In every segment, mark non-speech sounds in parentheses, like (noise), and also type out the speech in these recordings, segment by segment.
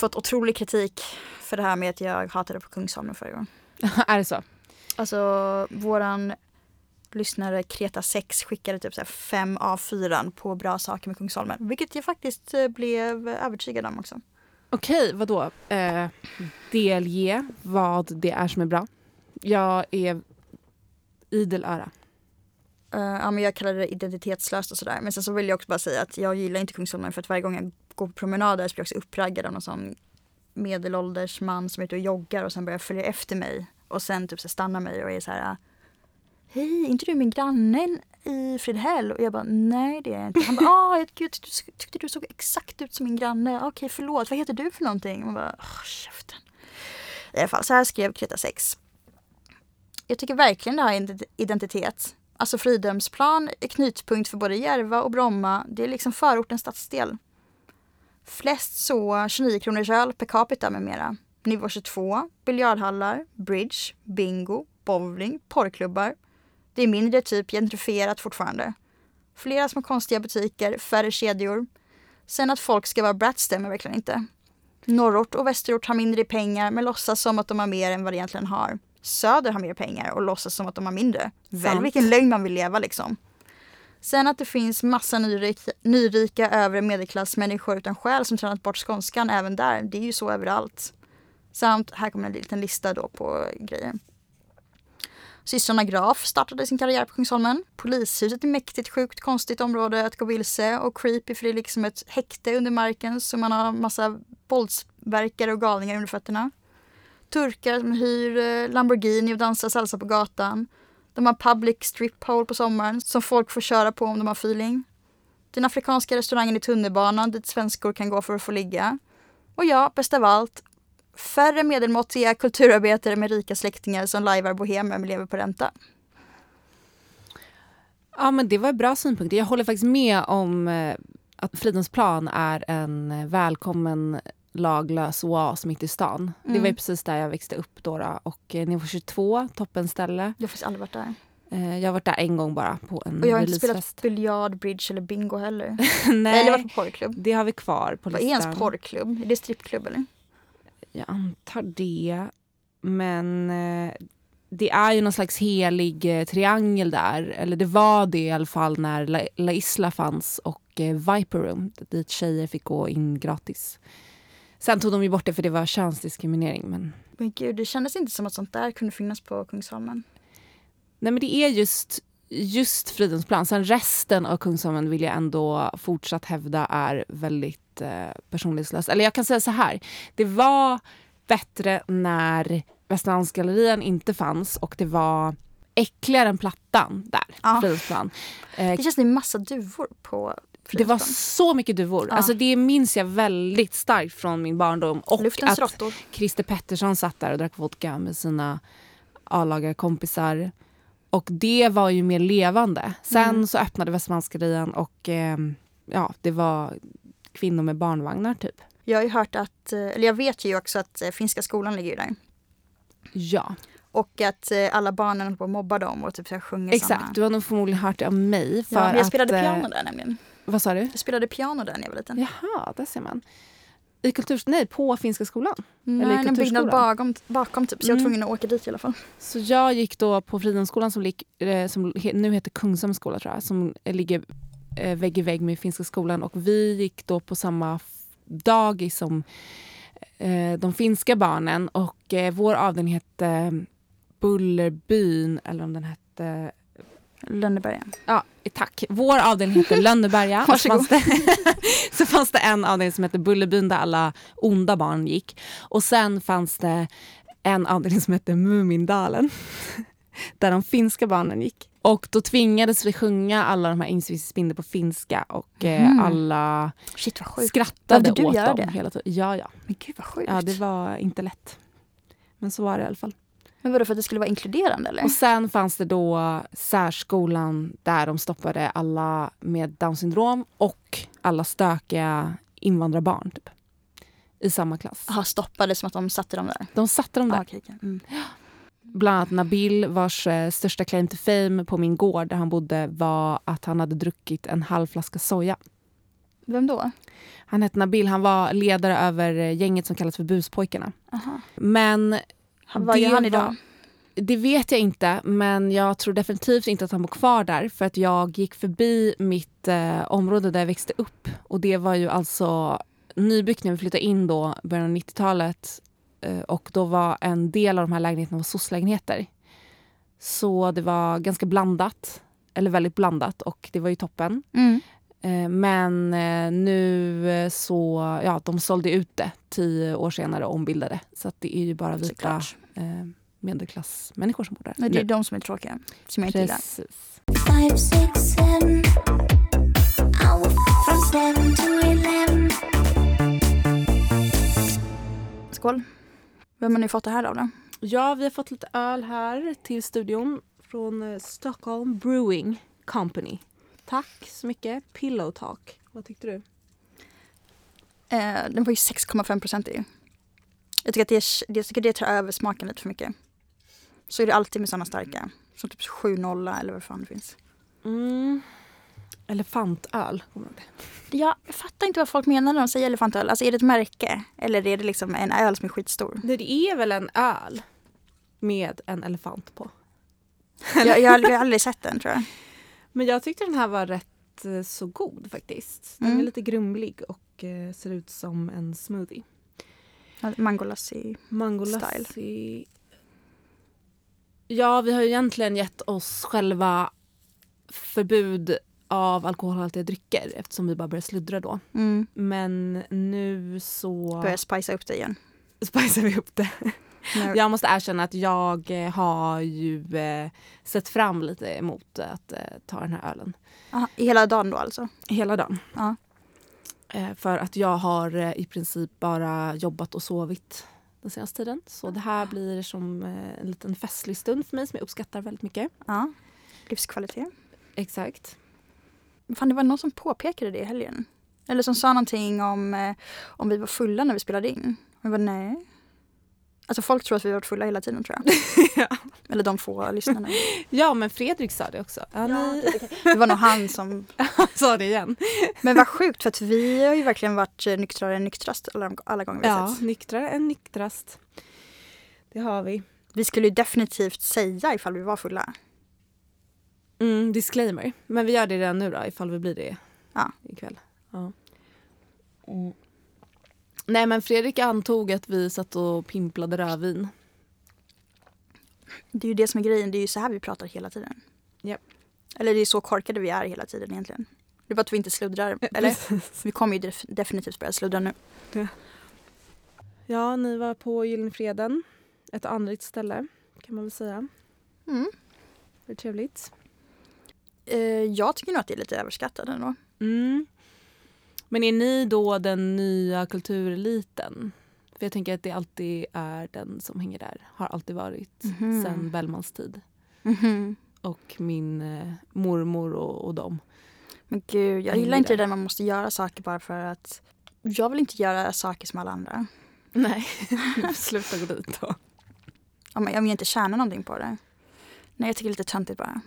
fått otrolig kritik för det här med att jag hatade på Kungsholmen förra gången. (laughs) är det så? Alltså våran lyssnare Kreta 6 skickade typ så här 5 av 4 på bra saker med Kungsholmen. Vilket jag faktiskt eh, blev övertygad om också. Okej, vadå? Eh, delge vad det är som är bra. Jag är idel öra. Uh, ja, men jag kallar det identitetslöst och sådär. Men sen så vill jag också bara säga att jag gillar inte Kungsholmen för att varje gång jag går på promenader så blir jag också uppraggad av någon sån medelålders man som är ute och joggar och sen börjar följa efter mig. Och sen typ så stannar mig och är så här Hej, inte du min granne i Fridhäll? Och jag bara, nej det är jag inte. Han bara, ah, jag tyckte, tyckte du såg exakt ut som min granne. Ah, okej, förlåt, vad heter du för någonting? Och man bara, oh, käften. I alla fall, så här skrev Kreta 6. Jag tycker verkligen det har identitet. Alltså Fridhemsplan är knutpunkt för både Järva och Bromma. Det är liksom förortens stadsdel. Flest så 29 kronors öl per capita med mera. Nivå 22, biljardhallar, bridge, bingo, bowling, porrklubbar. Det är mindre typ gentrifierat fortfarande. Flera små konstiga butiker, färre kedjor. Sen att folk ska vara brats stämmer verkligen inte. Norrort och västerort har mindre pengar men låtsas som att de har mer än vad de egentligen har. Söder har mer pengar och låtsas som att de har mindre. Välj vilken lögn man vill leva liksom. Sen att det finns massa nyrika, nyrika övre medelklassmänniskor utan själ som tränat bort skånskan även där. Det är ju så överallt. Samt, här kommer en liten lista då på grejer. Systrarna Graf startade sin karriär på Kungsholmen. Polishuset är mäktigt, sjukt, konstigt område att gå vilse och creepy för det är liksom ett häkte under marken så man har massa våldsverkare och galningar under fötterna. Turkar som hyr eh, Lamborghini och dansar salsa på gatan. De har public strip hole på sommaren som folk får köra på om de har feeling. Den afrikanska restaurangen i tunnelbanan dit svenskor kan gå för att få ligga. Och ja, bäst av allt, färre medelmåttiga kulturarbetare med rika släktingar som lajvar bohemer med lever på ränta. Ja, men det var bra synpunkter. Jag håller faktiskt med om eh, att Fridhemsplan är en eh, välkommen laglös oas mitt i stan. Mm. Det var precis där jag växte upp då. då. Och eh, nivå 22, toppenställe. Jag har faktiskt aldrig varit där. Eh, jag har varit där en gång bara på en Och jag har inte spelat biljard, bridge eller bingo heller. (laughs) Nej, eller varit på porrklubb. Det har vi kvar på listan. Vad är ens porrklubb? Är det strippklubb eller? Jag antar det. Men eh, det är ju någon slags helig eh, triangel där. Eller det var det i alla fall när La, La Isla fanns och eh, Viper Room dit tjejer fick gå in gratis. Sen tog de ju bort det för det var könsdiskriminering. Men, men gud, det kändes inte som att sånt där kunde finnas på Kungsholmen. Nej men det är just, just Fridhemsplan. Sen resten av Kungsholmen vill jag ändå fortsatt hävda är väldigt eh, personlighetslöst. Eller jag kan säga så här. Det var bättre när Västerlandsgallerian inte fanns och det var äckligare än Plattan där. Ja. Fridhemsplan. Eh, det känns som det är massa duvor på det var så mycket duvor. Ja. Alltså det minns jag väldigt starkt från min barndom. Och Luftens att råttor. Christer Pettersson satt där och drack vodka med sina A-laga kompisar. Och det var ju mer levande. Sen mm. så öppnade Västmanlandsgallerian och eh, ja, det var kvinnor med barnvagnar typ. Jag har ju hört att, eh, eller jag vet ju också att eh, Finska skolan ligger där. Ja. Och att eh, alla barnen håller på att mobba dem och typ så sjunger Exakt, samma. du har nog förmodligen hört det av mig. För ja, jag spelade att, piano där nämligen. Vad sa du? Jag spelade piano där när jag var liten. Jaha, där ser man. I kultur... Nej, på Finska skolan? Nej, Eller i en byggnad bakom, bakom typ, så jag var mm. tvungen att åka dit i alla fall. Så jag gick då på Fridhemsskolan som, eh, som nu heter Kungsholms skola tror jag, som ligger eh, vägg i vägg med Finska skolan och vi gick då på samma dagis som eh, de finska barnen och eh, vår avdelning hette Bullerbyn eller om den hette Lönneberga. Ja, tack. Vår avdelning heter (laughs) Lönneberga. Varsågod. Så fanns, det, (laughs) så fanns det en avdelning som hette Bullerbyn där alla onda barn gick. Och sen fanns det en avdelning som hette Mumindalen. (laughs) Där de finska barnen gick. Och då tvingades vi sjunga alla de här Insvissspindel på finska och mm. alla Shit, skrattade åt dem det? hela tiden. Ja, ja. Men gud vad sjukt. Ja, det var inte lätt. Men så var det i alla fall. Men vadå för att det skulle vara inkluderande eller? Och sen fanns det då särskolan där de stoppade alla med down syndrom och alla stökiga invandrarbarn typ. I samma klass. Jaha, stoppade som att de satte dem där? De satte dem där. Ah, okay, okay. Mm. Bland annat Nabil vars eh, största claim to fame på min gård där han bodde var att han hade druckit en halv flaska soja. Vem då? Han hette Nabil, han var ledare över gänget som kallas för Buspojkarna. Aha. Men Vad gör han idag? var- det vet jag inte, men jag tror definitivt inte att han bor kvar där för att jag gick förbi mitt eh, område där jag växte upp och det var ju alltså nybyggt när vi flyttade in då början av 90-talet eh, och då var en del av de här lägenheterna var soc-lägenheter. Så det var ganska blandat, eller väldigt blandat och det var ju toppen. Mm. Eh, Men eh, nu eh, så, ja de sålde ut det tio år senare och ombildade. Så det är ju bara vita Såklart. Eh, medelklassmänniskor som bor där. Nej, det är nu. de som är tråkiga. Som jag inte gillar. Precis. Five, six, seven. I will f- from seven to eleven. Skål. Vem har ni fått det här av då? Ja, vi har fått lite öl här till studion från eh, Stockholm Brewing Company. Tack så mycket. Pillow Talk. Vad tyckte du? Eh, den var ju 6,5 procent i. Jag tycker, att det, är- jag tycker det tar över smaken lite för mycket. Så är det alltid med sådana starka. Som typ 7-0 eller vad fan det finns. Mm. Elefantöl. Kommer du ihåg det? Ja, jag fattar inte vad folk menar när de säger elefantöl. Alltså är det ett märke? Eller är det liksom en öl som är skitstor? Det det är väl en öl med en elefant på. Jag, jag, jag har aldrig sett den tror jag. Men jag tyckte den här var rätt eh, så god faktiskt. Den är Mm. lite grumlig och eh, ser ut som en smoothie. Mangolassi. Mangolassi. Ja, vi har ju egentligen gett oss själva förbud av alkoholhaltiga drycker eftersom vi bara började sluddra då. Mm. Men nu så Börjar spicea upp det igen. spicar vi upp det. Nu- Jag måste erkänna att jag eh, har ju eh, sett fram lite emot att eh, ta den här ölen. Aha, hela dagen då alltså? Hela dagen. Ja. Eh, för att jag har eh, i princip bara jobbat och sovit den senaste tiden. Så det här blir som eh, en liten festlig stund för mig som jag uppskattar väldigt mycket. ja. Livskvalitet. Exakt. Fan, det var någon som påpekade det i helgen. Eller som sa någonting om, om vi var fulla när vi spelade in. Och jag bara nej. Alltså folk tror att vi varit fulla hela tiden tror jag. (laughs) Ja. Eller de få lyssnarna. (laughs) Ja, men Fredrik sa det också. Ja, Det var nog han som... (laughs) sa det igen. Men vad sjukt för att vi har ju verkligen varit eh, nyktrare än nyktrast alla, alla gånger vi har Ja, setts. nyktrare än nyktrast. Det har vi. Vi skulle ju definitivt säga ifall vi var fulla. Mm, disclaimer. Men vi gör det redan nu då ifall vi blir det Ja. ikväll. Ja. Mm. Nej men Fredrik antog att vi satt och pimplade rödvin. Det är ju det som är grejen, det är ju så här vi pratar hela tiden. Japp. Eller det är så korkade vi är hela tiden egentligen. Det är bara att vi inte sluddrar. Eller vi kommer ju def- definitivt börja sluddra nu. Ja, ni var på Gyllene Freden. Ett andligt ställe kan man väl säga. Mm. Det är trevligt. Eh, jag tycker nog att det är lite överskattat ändå. Mm. Men är ni då den nya kultureliten? För jag tänker att det alltid är den som hänger där. Har alltid varit Mhm. sen Bellmans tid. Mhm. Och min eh, mormor och, och dem. Men gud, jag gillar inte det där. där man måste göra saker bara för att... Jag vill inte göra saker som alla andra. Nej, (laughs) sluta gå dit då. Om jag, om jag inte tjänar någonting på det. Nej, jag tycker det är lite töntigt bara.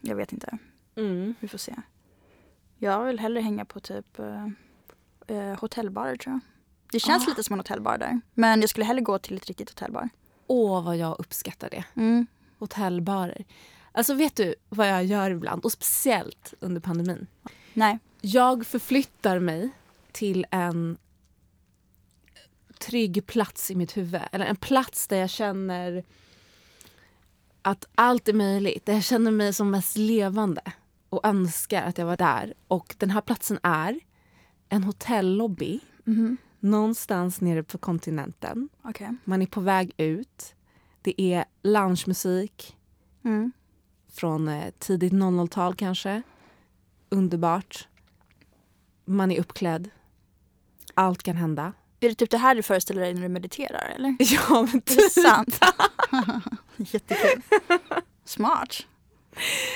Jag vet inte. Mm. Vi får se. Jag vill hellre hänga på typ eh, eh, hotellbarer tror jag. Det känns Ah. lite som en hotellbar där. Men jag skulle hellre gå till ett riktigt hotellbar. Åh, vad jag uppskattar det. Mm. Hotellbarer. Alltså vet du vad jag gör ibland? Och speciellt under pandemin. Nej. Jag förflyttar mig till en trygg plats i mitt huvud. Eller en plats där jag känner att allt är möjligt. Där jag känner mig som mest levande och önskar att jag var där. Och den här platsen är en hotellobby Mhm. någonstans nere på kontinenten. Okej. Man är på väg ut. Det är loungemusik Mm. från eh, tidigt 00-tal kanske. Underbart. Man är uppklädd. Allt kan hända. Är det typ det här du föreställer dig när du mediterar eller? (laughs) Ja, men Är typ. (laughs) (laughs) Jättekul. Smart.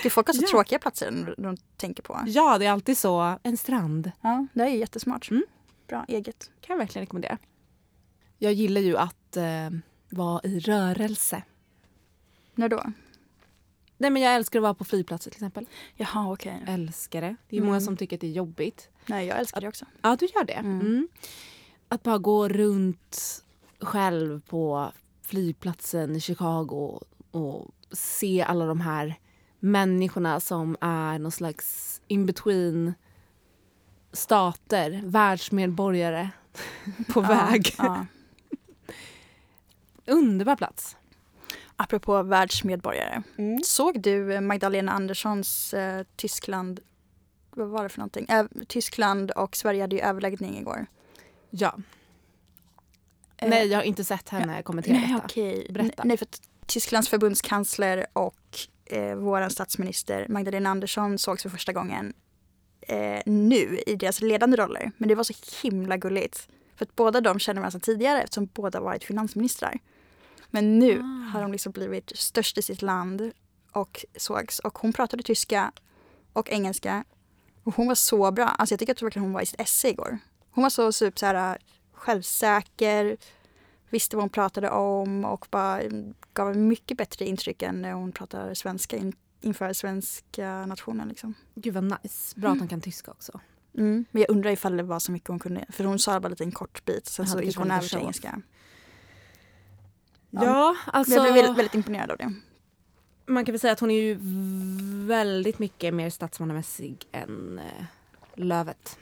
Det folk har så Ja. tråkiga platser de tänker på. Ja, det är alltid så. En strand. Ja, det är jättesmart. Mm. Bra, eget. kan jag verkligen rekommendera. Jag gillar ju att eh, vara i rörelse. När då? Nej, men jag älskar att vara på flygplatser till exempel. Jaha, okej. Älskar det. Det är Mm. många som tycker att det är jobbigt. Nej, jag älskar det också. Ja, du gör det. Mm. Mm. Att bara gå runt själv på flygplatsen i Chicago och se alla de här människorna som är någon slags in between stater, världsmedborgare (laughs) på väg. Ja. (laughs) Underbar plats. Apropå världsmedborgare. Såg du eh, Magdalena Anderssons eh, Tyskland, vad var det för någonting? Ö- Tyskland och Sverige hade ju överläggning igår. Ja. Eh, Nej, jag har inte sett henne kommentera Nej, detta. okej. Berätta. Nej, för Tysklands förbundskansler och eh, vår statsminister Magdalena Andersson sågs för första gången eh, nu i deras ledande roller. Men det var så himla gulligt. För att båda de känner varandra sedan tidigare eftersom båda varit finansministrar. Men nu Ah. har de liksom blivit störst i sitt land och sågs. Och hon pratade tyska och engelska. Och hon var så bra. Alltså jag tycker att hon var i sitt esse igår. Hon var så typ så här självsäker, visste vad hon pratade om och bara gav mycket bättre intryck än när hon pratade svenska in, inför svenska nationen. Liksom. Gud vad nice. Bra att hon kan tyska också. Mm. Men jag undrar ifall det var så mycket hon kunde, för hon sa bara lite en kort bit, sen så gick hon över till engelska. Ja, Ja. alltså. Jag blev väldigt, väldigt imponerad av det. Man kan väl säga att hon är ju väldigt mycket mer statsmannamässig än eh, Lövet.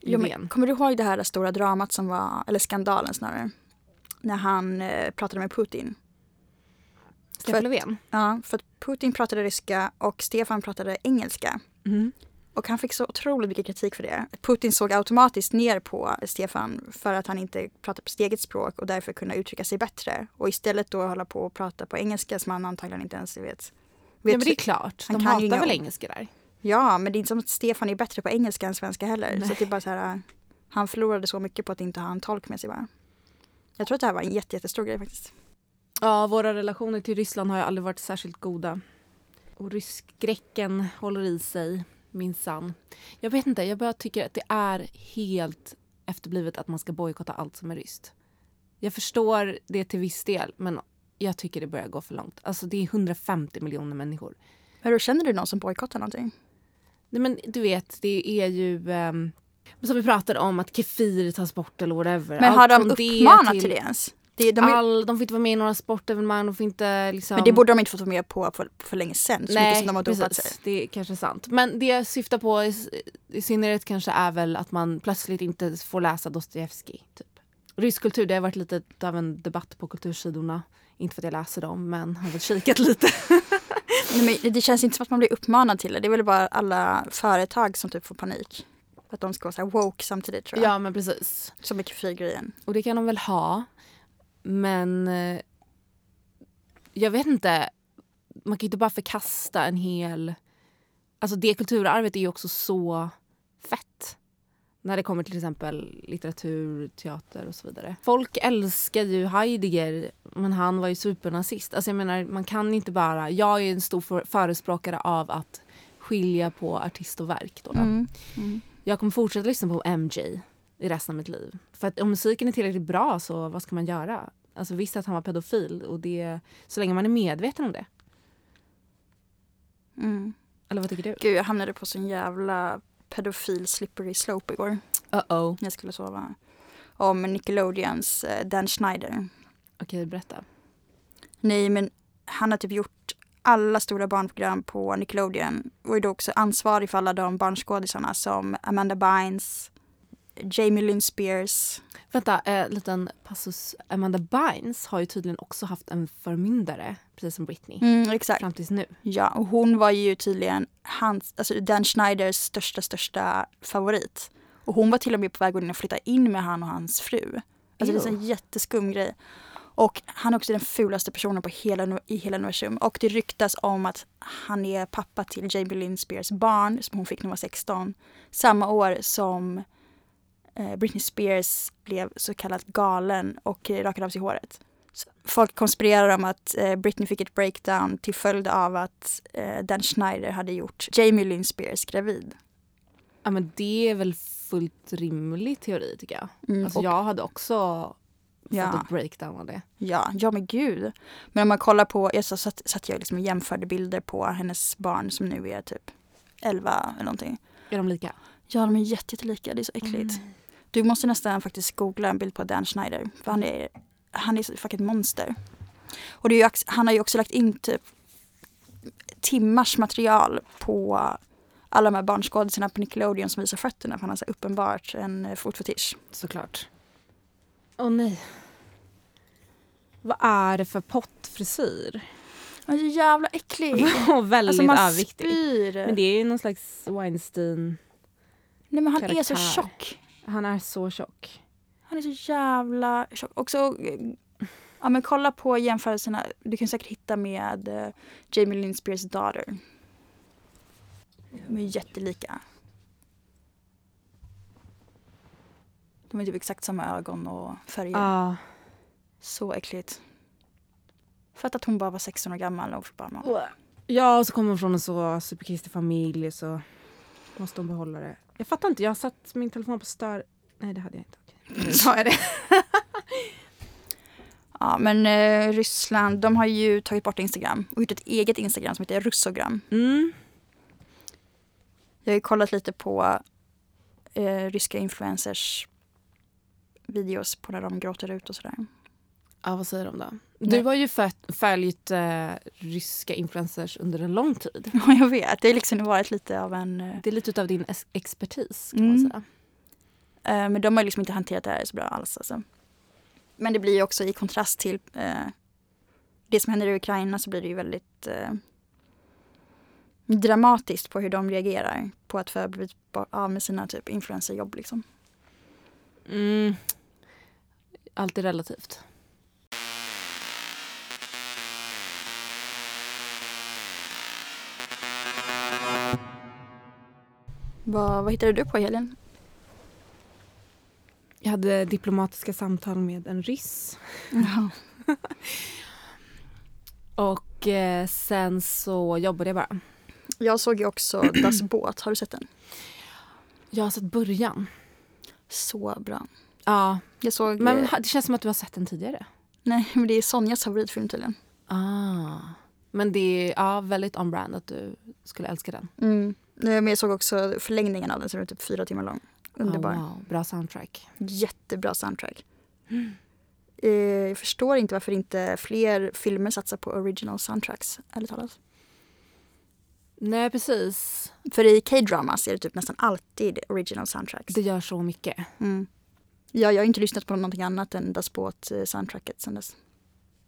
Jo, men, kommer du ihåg det här stora dramat som var, eller skandalen snarare, när han eh, pratade med Putin? Stefan Löfven. Ja, för att Putin pratade ryska och Stefan pratade engelska. Mm. Och han fick så otroligt mycket kritik för det. Putin såg automatiskt ner på Stefan för att han inte pratade på sitt eget språk och därför kunde uttrycka sig bättre. Och istället då hålla på och prata på engelska som han antagligen inte ens vet. vet Ja men det är klart. Han De kan hatar inga väl engelska där. Ja, men det är inte som att Stefan är bättre på engelska än svenska heller. Nej. Så det är bara så här, han förlorade så mycket på att inte ha en tolk med sig bara. Jag tror att det här var en jätte, jättestor grej faktiskt. Ja, våra relationer till Ryssland har ju aldrig varit särskilt goda. Och ryskgrecken håller i sig, minsann. Jag vet inte, jag bara tycker att det är helt efterblivet att man ska bojkotta allt som är ryskt. Jag förstår det till viss del, men jag tycker det börjar gå för långt. Alltså det är 150 miljoner människor. Men då känner du någon som bojkottar någonting? Nej men du vet, det är ju... ehm, som vi pratade om, att Kefir tas bort eller whatever. Men har de från det uppmanat till det ens? Det, de, är- All, de får inte vara med i några sportevenemang, de får inte liksom... Men det borde de inte fått vara med på för, för länge sedan. Så mycket som de dopat precis. sig. Det är kanske sant. Men det jag syftar på i, i synnerhet kanske är väl att man plötsligt inte får läsa Dostojevskij. Typ. Rysk kultur, det har varit lite av en debatt på kultursidorna. Inte för att jag läser dem, men har väl kikat lite. (laughs) Nej, men det känns inte som att man blir uppmanad till det. Det är väl bara alla företag som typ får panik. Att de ska vara så woke samtidigt tror jag. ja, men precis. Så mycket fyrgrejen. Och det kan de väl ha. Men eh, jag vet inte. Man kan ju inte bara förkasta en hel... Alltså det kulturarvet är ju också så fett. När det kommer till exempel litteratur, teater och så vidare. Folk älskar ju Heidegger, men han var ju supernazist. Alltså jag menar, man kan inte bara... Jag är en stor för, förespråkare av att skilja på artist och verk. Då, då. Mm. Mm. Jag kommer fortsätta lyssna på MJ i resten av mitt liv. För att om musiken är tillräckligt bra så vad ska man göra? Alltså visst att han var pedofil och det, så länge man är medveten om det. Mm. Eller vad tycker du? Gud, jag hamnade på sån jävla pedofil slippery slope igår. Uh-oh. Jag skulle sova. Om Nickelodeons eh, Dan Schneider. Okej, berätta. Nej, men han har typ gjort alla stora barnprogram på Nickelodeon och är då också ansvarig för alla de barnskådisarna som Amanda Bynes, Jamie Lynn Spears. Vänta, eh, liten passus. Amanda Bynes har ju tydligen också haft en förmyndare, precis som Britney. Mm, exakt. Fram tills nu. Ja, och hon var ju tydligen hans, alltså Dan Schneiders största, största favorit. Och hon var till och med på väg att flytta in med han och hans fru. Alltså det är en jätteskum grej. Och han är också den fulaste personen på hela, i hela universum. Och det ryktas om att han är pappa till Jamie Lynn Spears barn som hon fick när hon var 16. Samma år som eh, Britney Spears blev så kallat galen och rakade av sig håret. Så folk konspirerar om att eh, Britney fick ett breakdown till följd av att eh, Dan Schneider hade gjort Jamie Lynn Spears gravid. Ja, men det är väl fullt rimlig teori tycker jag. Mm, Alltså, jag hade också Ja. Satt ett breakdown av det. Ja, ja men gud. Men om man kollar på, jag så satt, satt jag liksom och jämförde bilder på hennes barn som nu är typ 11 eller någonting. Är de lika? Ja, de är jätte- jättelika. Det är så äckligt. Du måste nästan faktiskt googla en bild på Dan Schneider. För han är, han är fucking monster. Och det är ju, han har ju också lagt in typ timmars material på alla de här barnskådisarna på Nickelodeon som visar fötterna. För han har så uppenbart en eh, fotfetisch. Såklart. Åh nej. Vad är det för pottfrisyr? Han är så jävla äcklig. (laughs) Och väldigt Alltså man spyr. Men det är ju någon slags Weinstein. Nej men han är så karaktär. tjock. Han är så tjock. Han är så jävla tjock. Också, ja men kolla på jämförelserna. Du kan säkert hitta med eh, Jamie Lynn Spears daughter. De är jättelika. De är typ exakt samma ögon och färger. Ja. Så äckligt. För att, hon bara var 16 år gammal och fick barn. Ja, och så kommer hon från en så superkristig familj så måste hon behålla det. Jag fattar inte, jag har satt min telefon på stör... Nej, det hade jag inte. Okej, (laughs) sa jag det. (laughs) Ja men eh, Ryssland, de har ju tagit bort Instagram och gjort ett eget Instagram som heter Russogram. Mm. Jag har ju kollat lite på eh, ryska influencers videos på när de gråter ut och sådär. Ja, vad säger de då? Nej. Du har ju följt, eh, ryska influencers under en lång tid. (laughs) Ja, jag vet. Det har liksom varit lite av en... eh, Det är lite av din expertis kan Mm. man säga. eh, men de har liksom inte hanterat det här så bra alls. Alltså. Men det blir ju också i kontrast till eh, det som händer i Ukraina så blir det ju väldigt eh, dramatiskt på hur de reagerar på att ba- av med sina typ influencerjobb. Liksom. Mm. Allt är relativt. Vad, vad hittade du på i helgen? Jag hade diplomatiska samtal med en ryss. Ja. (laughs) Och eh, sen så jobbade jag bara. Jag såg ju också Das (clears throat) Båt. Har du sett den? Jag har sett början. Så bra. Ja, Jag såg... men eh, det känns som att du har sett den tidigare. Nej, men det är Sonjas favoritfilm tydligen. Ah. Men det är ja, väldigt on brand att du skulle älska den. Mm. Men jag såg också förlängningen av den, den är typ fyra timmar lång. Underbar. Ah, wow. Bra soundtrack. Jättebra soundtrack. Eh, jag förstår inte varför inte fler filmer satsar på original soundtracks, ärligt talat. Nej, precis. För i K-dramas är det typ nästan alltid original soundtracks. Det gör så mycket. Mm. Ja, jag har inte lyssnat på någonting annat än Båt eh, soundtracket sen dess.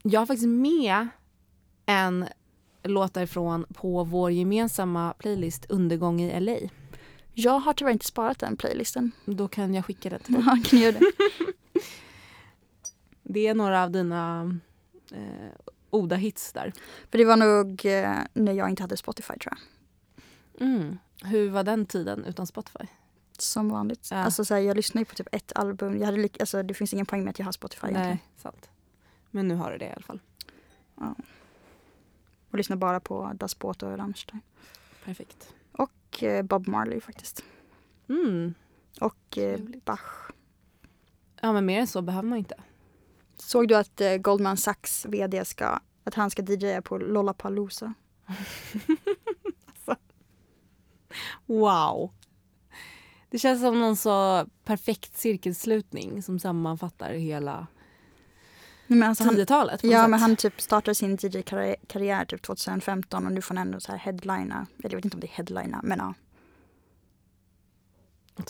Jag har faktiskt med en låt därifrån på vår gemensamma playlist Undergång i LA. Jag har tyvärr inte sparat den playlisten. Då kan jag skicka det till (laughs) dig. Ja, kan göra det? Det är några av dina eh, Oda-hits där. För det var nog eh, när jag inte hade Spotify tror jag. Mm. Hur var den tiden utan Spotify? Som vanligt. Ja. Alltså, så här, jag lyssnar ju på typ ett album. Jag hade alltså, det finns ingen poäng med att jag har Spotify egentligen. Nej, sant. Men nu har du det i alla fall. Och lyssnar bara på Das Båt och Rammstein. Perfekt. Och eh, Bob Marley faktiskt. Mm. Och eh. Bach. Ja, men mer än så behöver man inte. Såg du att eh, Goldman Sachs vd ska, att han ska DJa på Lollapalooza? (laughs) Wow. Det känns som någon så perfekt cirkelslutning som sammanfattar hela men alltså han, 10-talet. på något ja, sätt. men han typ startade sin DJ-karriär typ 2015 och nu får han ändå så här headlina. Eller jag vet inte om det är headlina, men ja.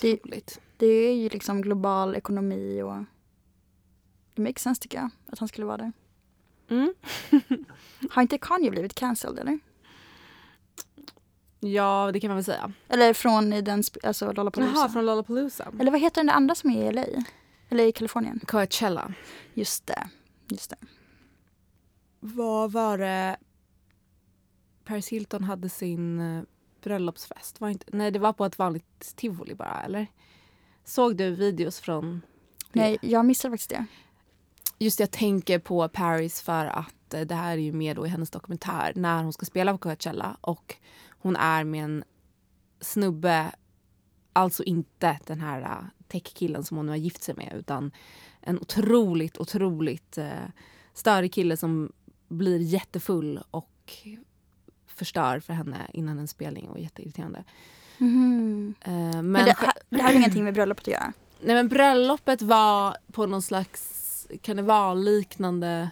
Det, Otroligt. det är ju liksom global ekonomi och det makes sense tycker jag att han skulle vara där. Mm. (laughs) Har inte Kanye blivit cancelled eller? Ja, det kan man väl säga. Eller från den, alltså Lollapalooza. Jaha, från Lollapalooza. Eller vad heter den där andra som är i LA? Eller i Kalifornien? Coachella. Just det. Just det. Vad var det Paris Hilton hade sin eh, bröllopsfest? Var inte, nej, det var på ett vanligt tivoli bara, eller? Såg du videos från... det? Nej, jag missade faktiskt det. Just det, jag tänker på Paris för att eh, det här är ju med då i hennes dokumentär när hon ska spela på Coachella och hon är med en snubbe alltså inte den här uh, tech-killen som hon nu har gift sig med utan en otroligt, otroligt uh, störig kille som blir jättefull och förstör för henne innan en spelning och jätteirriterande. Mhm. Eh, men Men, det, det har ingenting med bröllopet att göra? Nej men bröllopet var på någon slags karnevalliknande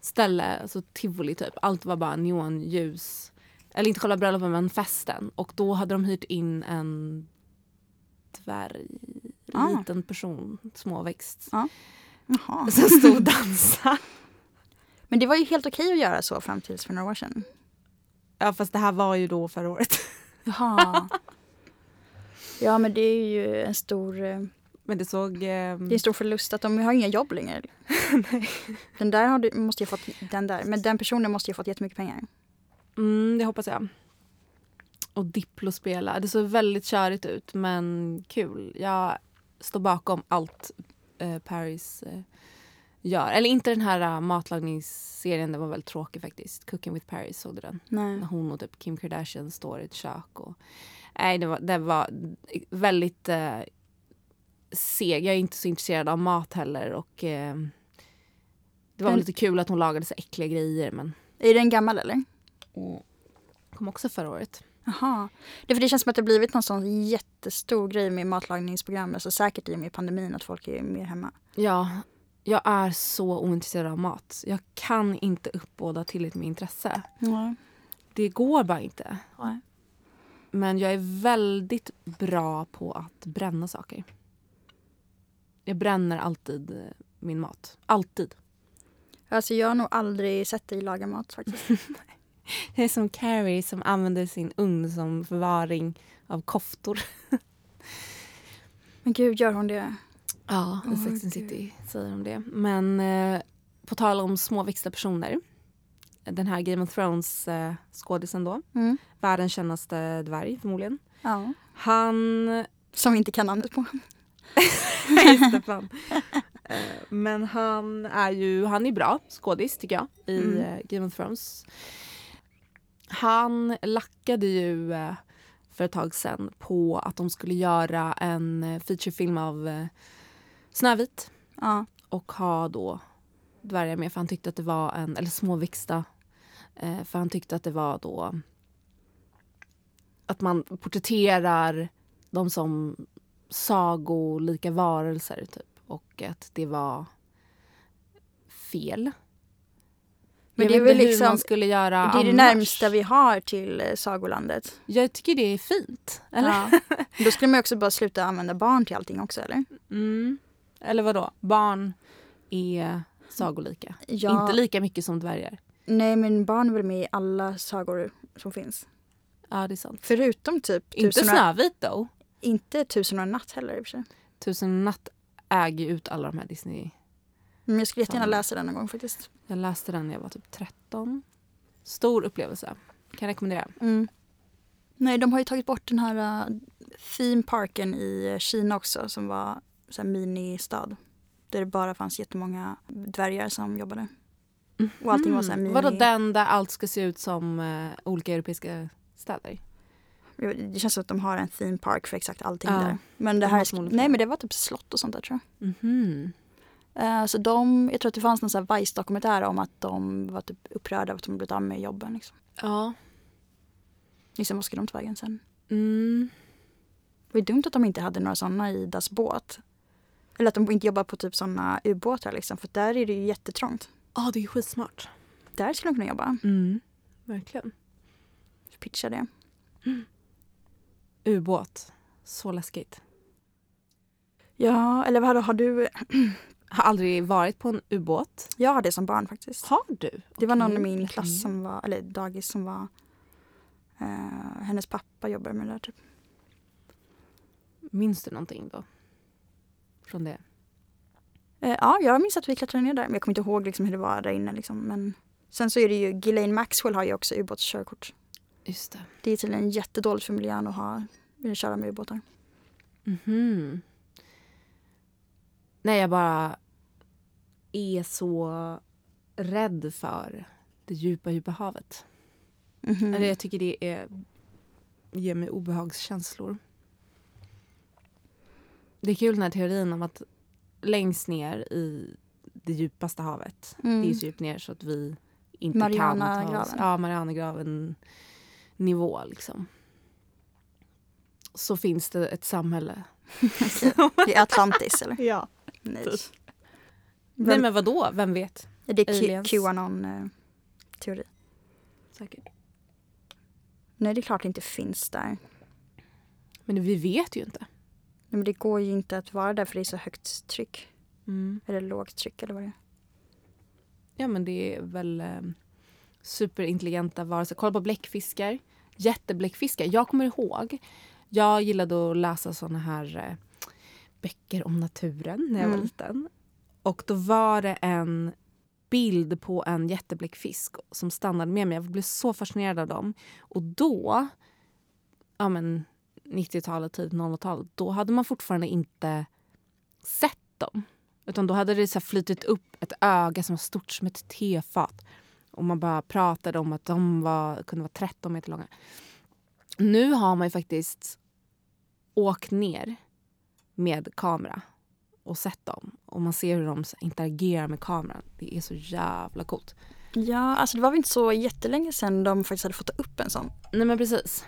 ställe, alltså tivoli typ. Allt var bara neonljus. Eller inte själva bröllopet men festen. Och då hade de hyrt in en dvärg, Ah. liten person, småväxt. Jaha. Som stod och dansade. (laughs) Men det var ju helt okej att göra så fram tills för några år sedan. Ja fast det här var ju då förra året. (laughs) Jaha. (laughs) Ja men det är ju en stor, eh, Men det såg... Eh, det är en stor förlust att de har inga jobb längre. Den där har du, måste ju fått, den där, men den personen måste ju ha fått jättemycket pengar. Mm, det hoppas jag. Och Diplo spela. Det såg väldigt körigt ut, men kul. Jag står bakom allt eh, Paris eh, gör. Eller inte den här uh, matlagningsserien, den var väldigt tråkig faktiskt. Cooking with Paris, såg du den? Nej. När hon och typ Kim Kardashian står i ett kök. Och, nej, det var, det var väldigt eh, seg. Jag är inte så intresserad av mat heller. Och, eh, det var Men- lite kul att hon lagade så äckliga grejer, men Är den gammal eller? kom också förra året. Jaha. Det, för det känns som att det blivit någon sån jättestor grej med matlagningsprogram. Alltså säkert i och med pandemin att folk är mer hemma. Ja, jag är så ointresserad av mat. Jag kan inte uppbåda tillräckligt med intresse. Nej. Det går bara inte. Nej. Men jag är väldigt bra på att bränna saker. Jag bränner alltid eh, min mat. Alltid. Alltså jag har nog aldrig sett dig laga mat faktiskt. (laughs) (laughs) Jag är som Carrie som använder sin ugn som förvaring av koftor. Men gud, gör hon det? Ja, i Åh, Sex and. City säger de det. Men eh, på tal om småväxta personer. Den här Game of Thrones eh, skådisen då. Mm. Världens kändaste dvärg förmodligen. Ja. Han... Som vi inte kan namnet på. (laughs) Just det, fan. Eh, Men han är ju han är bra skådis tycker jag i Mm. eh, Game of Thrones. Han lackade ju eh, för ett tag sedan på att de skulle göra en eh, featurefilm av eh, Snövit Ja. och ha då dvärgar med för han tyckte att det var en, eller småväxta, för han tyckte att det var då att man porträtterar dem som sagolika varelser typ och att det var fel. Men jag det är väl inte hur liksom- man skulle göra Det är det närmsta vi har till eh, Sagolandet. Jag tycker det är fint. Eller? Ja. (laughs) Då skulle man också bara sluta använda barn till allting också eller? Mm. Eller vad då? Barn är sagolika. Ja. Inte lika mycket som dvärgar. Nej men barn är väl med i alla sagor som finns. Ja, det är sant. Förutom typ Inte och, Snövit då. inte tusen och en natt heller i och för sig. Tusen natt äger ut alla de här Disney. Men jag skulle jättegärna läsa den någon gång faktiskt. Jag läste den när jag var typ 13. Stor upplevelse. Kan rekommendera. Mm. Nej, de har ju tagit bort den här uh, theme parken i Kina också som var så här ministad. Där det bara fanns jättemånga dvärgar som jobbade. Och allting var så här mini... Vadå den där allt ska se ut som eh, olika europeiska städer? Det känns som att de har en theme park för exakt allting Ja. där. Men det De här, nej men det var typ slott och sånt där tror jag. Mhm. Eh, så de, jag tror att det fanns någon Vice-dokumentär om att de var typ upprörda över att de blivit av med jobben. Liksom, Ja. liksom vad skulle de ta vägen sen? Mm. Det var ju dumt att de inte hade några sådana i Das båt. Eller att de inte jobbar på typ sådana ubåtar liksom, för där är det ju jättetrångt. Ja, det är skitsmart. Där skulle de kunna jobba. Mm. Verkligen. Pitcha det. Ubåt. Så läskigt. Ja, eller vad har du? (clears throat) Har aldrig varit på en ubåt. Jag hade det som barn faktiskt. Har du? Det var någon i min klass som var, eller dagis som var, eh, hennes pappa jobbar med det där typ. Minns du någonting då? Från det? Eh, ja, jag minns att vi klättrade ner där, men jag kommer inte ihåg liksom hur det var där inne liksom. Men sen så är det ju, Ghislaine Maxwell har ju också ubåtskörkort. Just det. Det är tydligen jättedåligt för miljön att ha, att köra med ubåtar. Mhm. Nej, jag bara är så rädd för det djupa, djupa havet. Mhm. Eller jag tycker det är, ger mig obehagskänslor. Det är kul den här teorin om att längst ner i det djupaste havet, Mm. det är så djupt ner så att vi inte kan ta oss... Ja, Marianagraven nivå liksom. Så finns det ett samhälle. (laughs) I Atlantis eller? Ja. Nej. Nej Vem, men vadå, vem vet? det är aliens. Qanon-teori. Säkert. Nej, det är klart det inte finns där. Men vi vet ju inte. Nej, Men det går ju inte att vara där för det är så högt tryck. Mm. Eller lågt tryck eller vad det är. Ja men det är väl eh, superintelligenta varelser. Kolla på bläckfiskar. Jättebläckfiskar. Jag kommer ihåg, jag gillade att läsa såna här eh, böcker om naturen när jag var Mm. liten. Och då var det en bild på en jättebläckfisk som stannade med mig. Jag blev så fascinerad av dem. Och då, ja men 90-talet, tidigt 00-talet, då hade man fortfarande inte sett dem. Utan då hade det så flytit upp ett öga som var stort som ett tefat. Och man bara pratade om att de var, kunde vara 13 meter långa. Nu har man ju faktiskt åkt ner med kamera och sett dem. Och man ser hur de interagerar med kameran. Det är så jävla coolt. Ja, alltså det var väl inte så jättelänge sedan de faktiskt hade fått upp en sån. Nej men precis.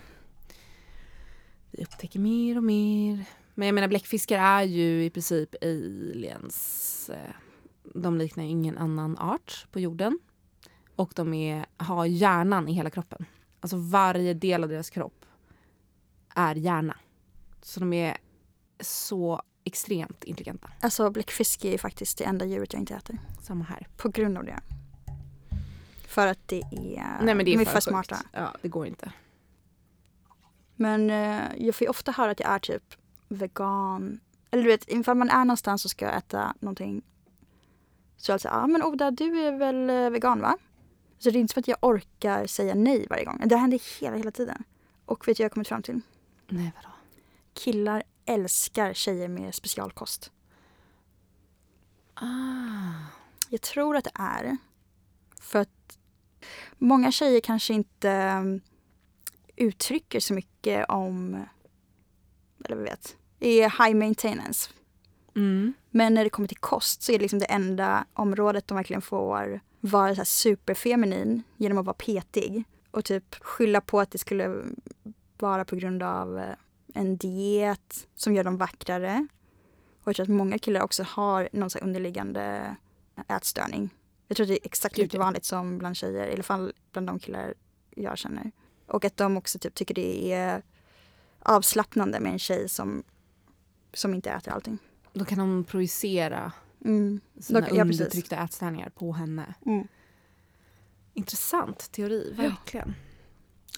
Vi upptäcker mer och mer. Men jag menar bläckfiskar är ju i princip aliens. De liknar ingen annan art på jorden. Och de är, har hjärnan i hela kroppen. Alltså varje del av deras kropp är hjärna. Så de är så extremt intelligenta. Alltså bläckfisk är faktiskt det enda djuret jag inte äter. Samma här. På grund av det. För att det är, Nej men det är de för, för sjukt. smarta. Ja, det går inte. Men eh, jag får ju ofta höra att jag är typ vegan. Eller du vet, ifall man är någonstans och ska äta någonting. Så jag säger, ja ah, men Oda du är väl eh, vegan va? Så det är inte som att jag orkar säga nej varje gång. Det händer hela, hela tiden. Och vet du vad jag har kommit fram till? Nej vadå? Killar älskar tjejer med specialkost. Ah. Jag tror att det är för att många tjejer kanske inte um, uttrycker så mycket om, eller vad vet, är high maintenance. Mm. Men när det kommer till kost så är det liksom det enda området de verkligen får vara så superfeminin genom att vara petig och typ skylla på att det skulle vara på grund av eh, en diet som gör dem vackrare. Och jag tror att många killar också har någon så underliggande ätstörning. Jag tror att det är exakt lika ja. vanligt som bland tjejer, i alla fall bland de killar jag känner. Och att de också typ tycker det är avslappnande med en tjej som, som inte äter allting. Då kan de projicera Mm. sina Då- ja, precis. undertryckta ätstörningar på henne. Mm. Intressant teori, verkligen.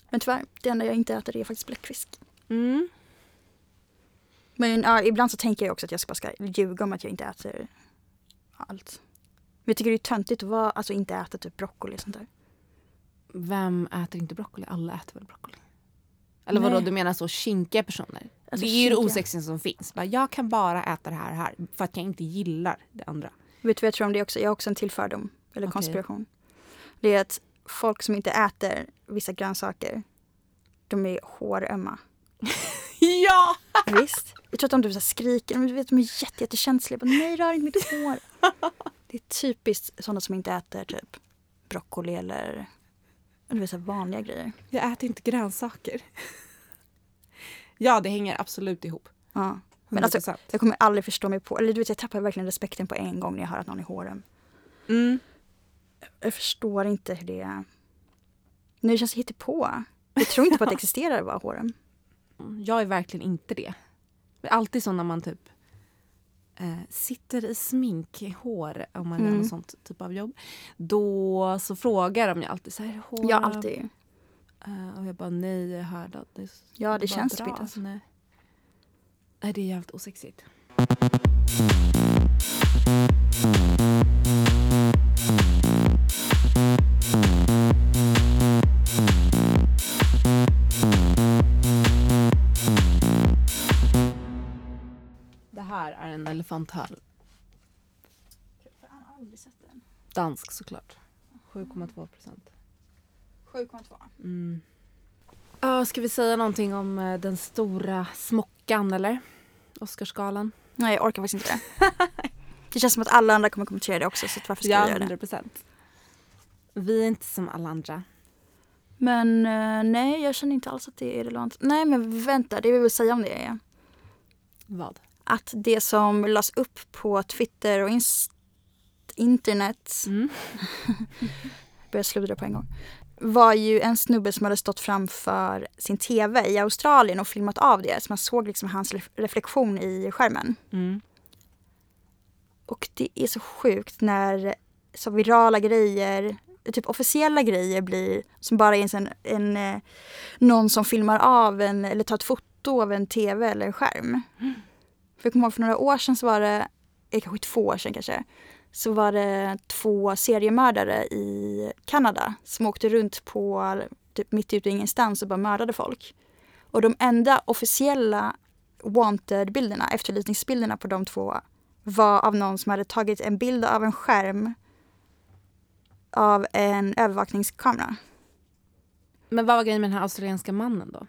Men tyvärr, det enda jag inte äter är faktiskt bläckfisk. Mm. Men ja, ibland så tänker jag också att jag bara ska ljuga om att jag inte äter allt. Men jag tycker det är töntigt att vara, alltså inte äta typ broccoli och sånt där. Vem äter inte broccoli? Alla äter väl broccoli? Eller vadå, Nej. du menar så kinkiga personer? Alltså, det är ju det osexigaste som finns. Bara, jag kan bara äta det här och här för att jag inte gillar det andra. Vet du vad jag tror om det också? Jag har också en till fördom, eller konspiration. Det är att folk som inte äter vissa grönsaker, de är hårömma. (laughs) (laughs) Ja! Visst? Jag tror att de typ så skriker, men du vet, de är jätte, jättekänsliga. Bara, Nej, rör inte mitt hår. (laughs) Det är typiskt sådana som inte äter typ broccoli eller du vet, så vanliga grejer. Jag äter inte grönsaker. (laughs) ja, det hänger absolut ihop. Ja. Men alltså, 100%. jag kommer aldrig förstå mig på, eller du vet jag tappar verkligen respekten på en gång när jag hör att någon är håröm. mm. Jag förstår inte hur det är. Nu känns det på. Jag tror inte på att det existerar att vara håröm. Jag är verkligen inte det. Det är alltid så när man typ eh, sitter i sminkhår, om man gör Mm. något sånt typ av jobb. Då så frågar de ju alltid så här, hår, Ja, alltid. Eh, och jag bara nej, jag att det Ja, det känns typ inte. Nej. nej, det är jävligt osexigt. Det aldrig sett den. Dansk såklart. 7,2 procent. 7,2. Mm. Ja, ska vi säga någonting om eh, den stora smockan eller? Oscarsgalan. Nej jag orkar faktiskt inte det. (laughs) det känns som att alla andra kommer kommentera det också så varför ska Ja, jag göra det? 100 procent. Vi är inte som alla andra. Men eh, nej jag känner inte alls att det är relevant. Nej men vänta det vi vill säga om det är Vad? Att det som lades upp på Twitter och internet, Mm. (laughs) börjar sludra på en gång, var ju en snubbe som hade stått framför sin TV i Australien och filmat av det. Så man såg liksom hans ref- reflektion i skärmen. Mm. Och det är så sjukt när så virala grejer, typ officiella grejer blir som bara är en, en, eh, någon som filmar av en eller tar ett foto av en TV eller en skärm. För jag kommer ihåg för några år sedan så var det, eh, kanske två år sedan kanske, så var det två seriemördare i Kanada som åkte runt på typ mitt ute i ingenstans och bara mördade folk. Och de enda officiella wanted-bilderna, efterlysningsbilderna på de två var av någon som hade tagit en bild av en skärm av en övervakningskamera. Men vad var grejen med den här australienska mannen då?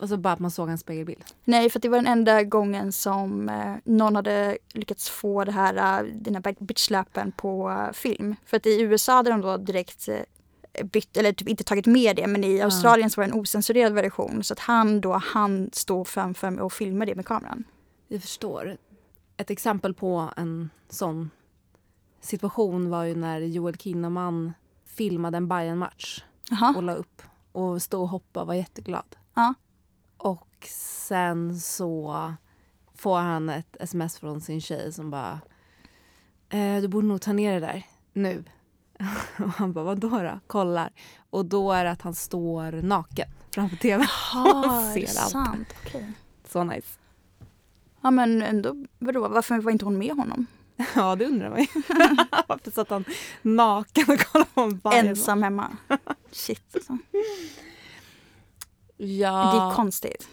Alltså bara att man såg hans spegelbild. Nej, för att det var den enda gången som eh, någon hade lyckats få det här, eh, den här bitchlappen på eh, film. För att i USA hade de då direkt eh, bytt, eller typ inte tagit med det, men i Australien så var det en osensurerad version. Så att han då, han stod framför mig och filmade det med kameran. Jag förstår. Ett exempel på en sån situation var ju när Joel Kinnaman filmade en Bayern-match Jaha. och la upp och stod och hoppade och var jätteglad. Ja. Och sen så får han ett sms från sin tjej som bara eh, du borde nog ta ner det där nu. (laughs) och han bara vadå då? Kollar. Och då är det att han står naken framför tvn. Jaha, ser är det allt. sant? Okej. Så nice. Ja men ändå, vadå, varför var inte hon med honom? (laughs) Ja, det undrar man ju. (laughs) Varför satt han naken och kollade på en Bayern? Ensam hemma. Shit alltså. Det Ja. är konstigt.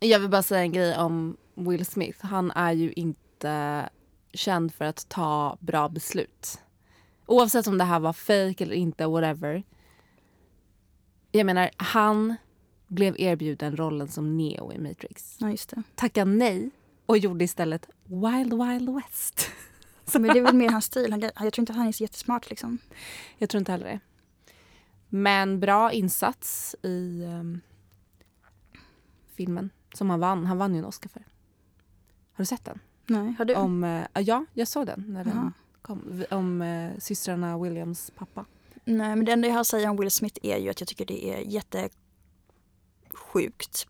Jag vill bara säga en grej om Will Smith. Han är ju inte känd för att ta bra beslut. Oavsett om det här var fake eller inte, whatever. Jag menar, han blev erbjuden rollen som Neo i Matrix. Ja just det. Tackade nej och gjorde istället Wild Wild West. (laughs) Men det är väl (laughs) mer hans stil. Han- Jag tror inte att han är så jättesmart liksom. Jag tror inte heller det. Men bra insats i ehm, filmen som han vann. Han vann ju en Oscar för. Har du sett den? Nej, har du? Om, eh, ja, jag såg den när den Jaha. kom. Om eh, systrarna Williams pappa. Nej, men det enda jag har att säga om Will Smith är ju att jag tycker det är jättesjukt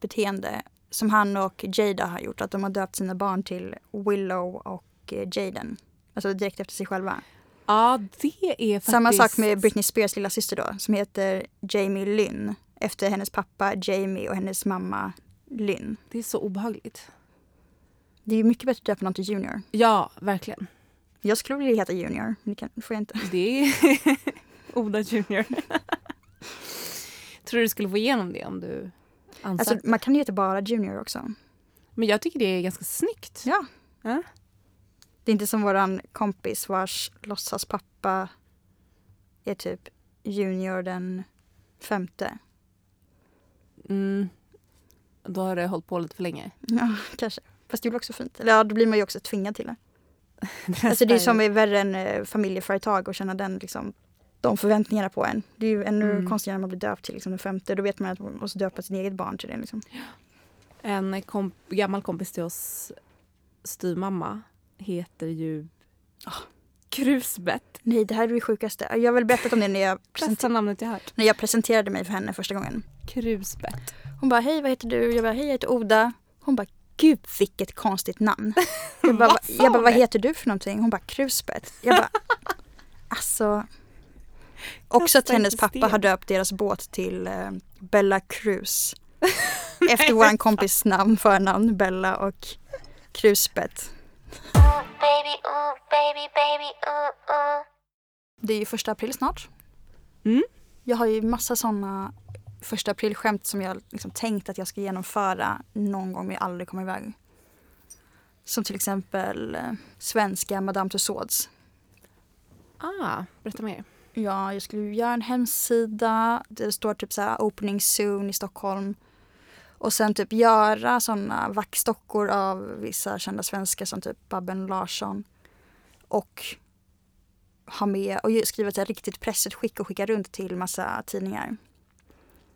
beteende som han och Jada har gjort. Att de har döpt sina barn till Willow och eh, Jaden. Alltså direkt efter sig själva. Ja, det är faktiskt... Samma sak med Britney Spears lilla syster då, som heter Jamie Lynn. Efter hennes pappa Jamie och hennes mamma Lynn. Det är så obehagligt. Det är mycket bättre att döpa någon till Junior. Ja, verkligen. Jag skulle vilja heta Junior, men det kan, får jag inte. Det är (laughs) Oda Junior. Tror du du skulle få igenom det om du ansökte? Alltså, man kan ju heta bara Junior också. Men jag tycker det är ganska snyggt. Ja. Ja. Det är inte som våran kompis vars låtsaspappa är typ Junior den femte. Mm. Då har det hållit på lite för länge. Ja, kanske. Fast det är väl också fint. Eller ja, då blir man ju också tvingad till det. (laughs) Alltså det är som är värre än eh, familjeföretag och känna den liksom de förväntningarna på en. Det är ju ännu Mm. konstigare när man blir döpt till liksom, den femte. Då vet man att man måste döpa sitt eget barn till det. Liksom. En komp gammal kompis till oss, styvmamma, heter ju Ah. Krusbett. Nej, det här är det sjukaste. Jag har väl berättat om det när jag, presenter- namnet jag hört. när jag presenterade mig för henne första gången. Krusbett. Hon bara, hej vad heter du? Jag bara, hej jag heter Oda. Hon bara, gud vilket konstigt namn. Jag (laughs) bara, jag bara vad heter du för någonting? Hon bara, Krusbett. Jag bara, (laughs) alltså. Också att hennes pappa har döpt deras båt till eh, Bella Cruz. (laughs) Efter våran kompis namn, förnamn, Bella och Krusbett. Ooh, baby, ooh, baby, baby, ooh, ooh. Det är ju första april snart. Mm. Jag har ju massa sådana första april-skämt som jag liksom tänkt att jag ska genomföra någon gång men jag aldrig kommer iväg. Som till exempel eh, svenska Madame Tussauds. Ah, berätta mer. Ja, jag skulle göra en hemsida. Det står typ så här opening soon i Stockholm. Och sen typ göra såna vaxdockor av vissa kända svenskar som typ Babben Larsson. Och ha med och skriva ett riktigt pressutskick och skicka runt till massa tidningar.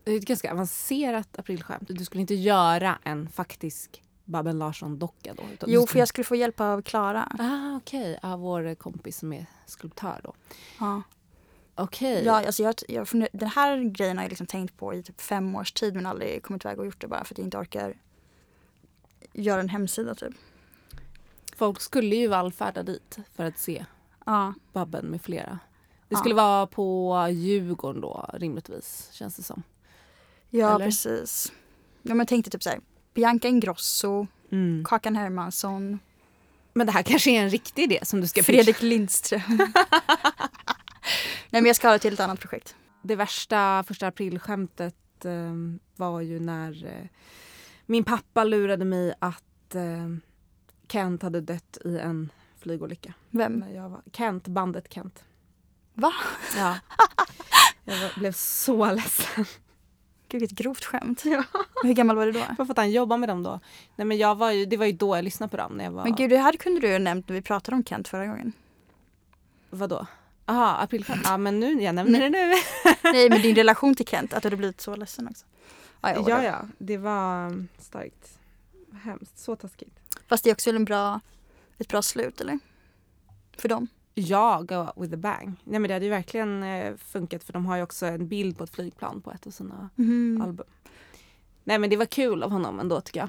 Det är ett ganska avancerat aprilskämt. Du skulle inte göra en faktisk Babben Larsson-docka då? utan Jo, för jag skulle få hjälp av Klara. Ah, okej. Ja, vår kompis som är skulptör då. Ja. Okej. Ja, alltså jag, jag, den här grejen har jag liksom tänkt på i typ fem års tid men aldrig kommit iväg och gjort det bara för att jag inte orkar göra en hemsida typ. Folk skulle ju vallfärda dit för att se Ja, Babben med flera. Det Ja. skulle vara på Djurgården då, rimligtvis, känns det som. Ja Eller? precis. Ja, men jag tänkte typ så här, Bianca Ingrosso, Mm. Kakan Hermansson, Men det här kanske är en riktig idé som du ska pitcha. Fredrik Lindström. (laughs) Nej men jag ska ha det till ett annat projekt. Det värsta första aprilskämtet eh, var ju när eh, min pappa lurade mig att eh, Kent hade dött i en flygolycka. Vem? Jag var, Kent, bandet Kent. Va? Ja. (laughs) Jag var, blev så ledsen. Gud vilket grovt skämt. Hur gammal var du då? Varför att han jobba med dem då? Nej men jag var ju, det var ju då jag lyssnade på dem. När jag var, Men gud det här kunde du ju ha nämnt när vi pratade om Kent förra gången. Vadå? Jaha, aprilskämt. Ja men nu, jag nämner det nu. (laughs) Nej men din relation till Kent, att du hade blivit så ledsen också. Ja, ja, Ja ja, det var um, starkt. Hemskt, så taskigt. Fast det är också en bra, ett bra slut eller? För dem. Ja, go with a bang. Nej men det hade ju verkligen eh, funkat för de har ju också en bild på ett flygplan på ett av sina Mm. album. Nej men det var kul av honom ändå tycker jag.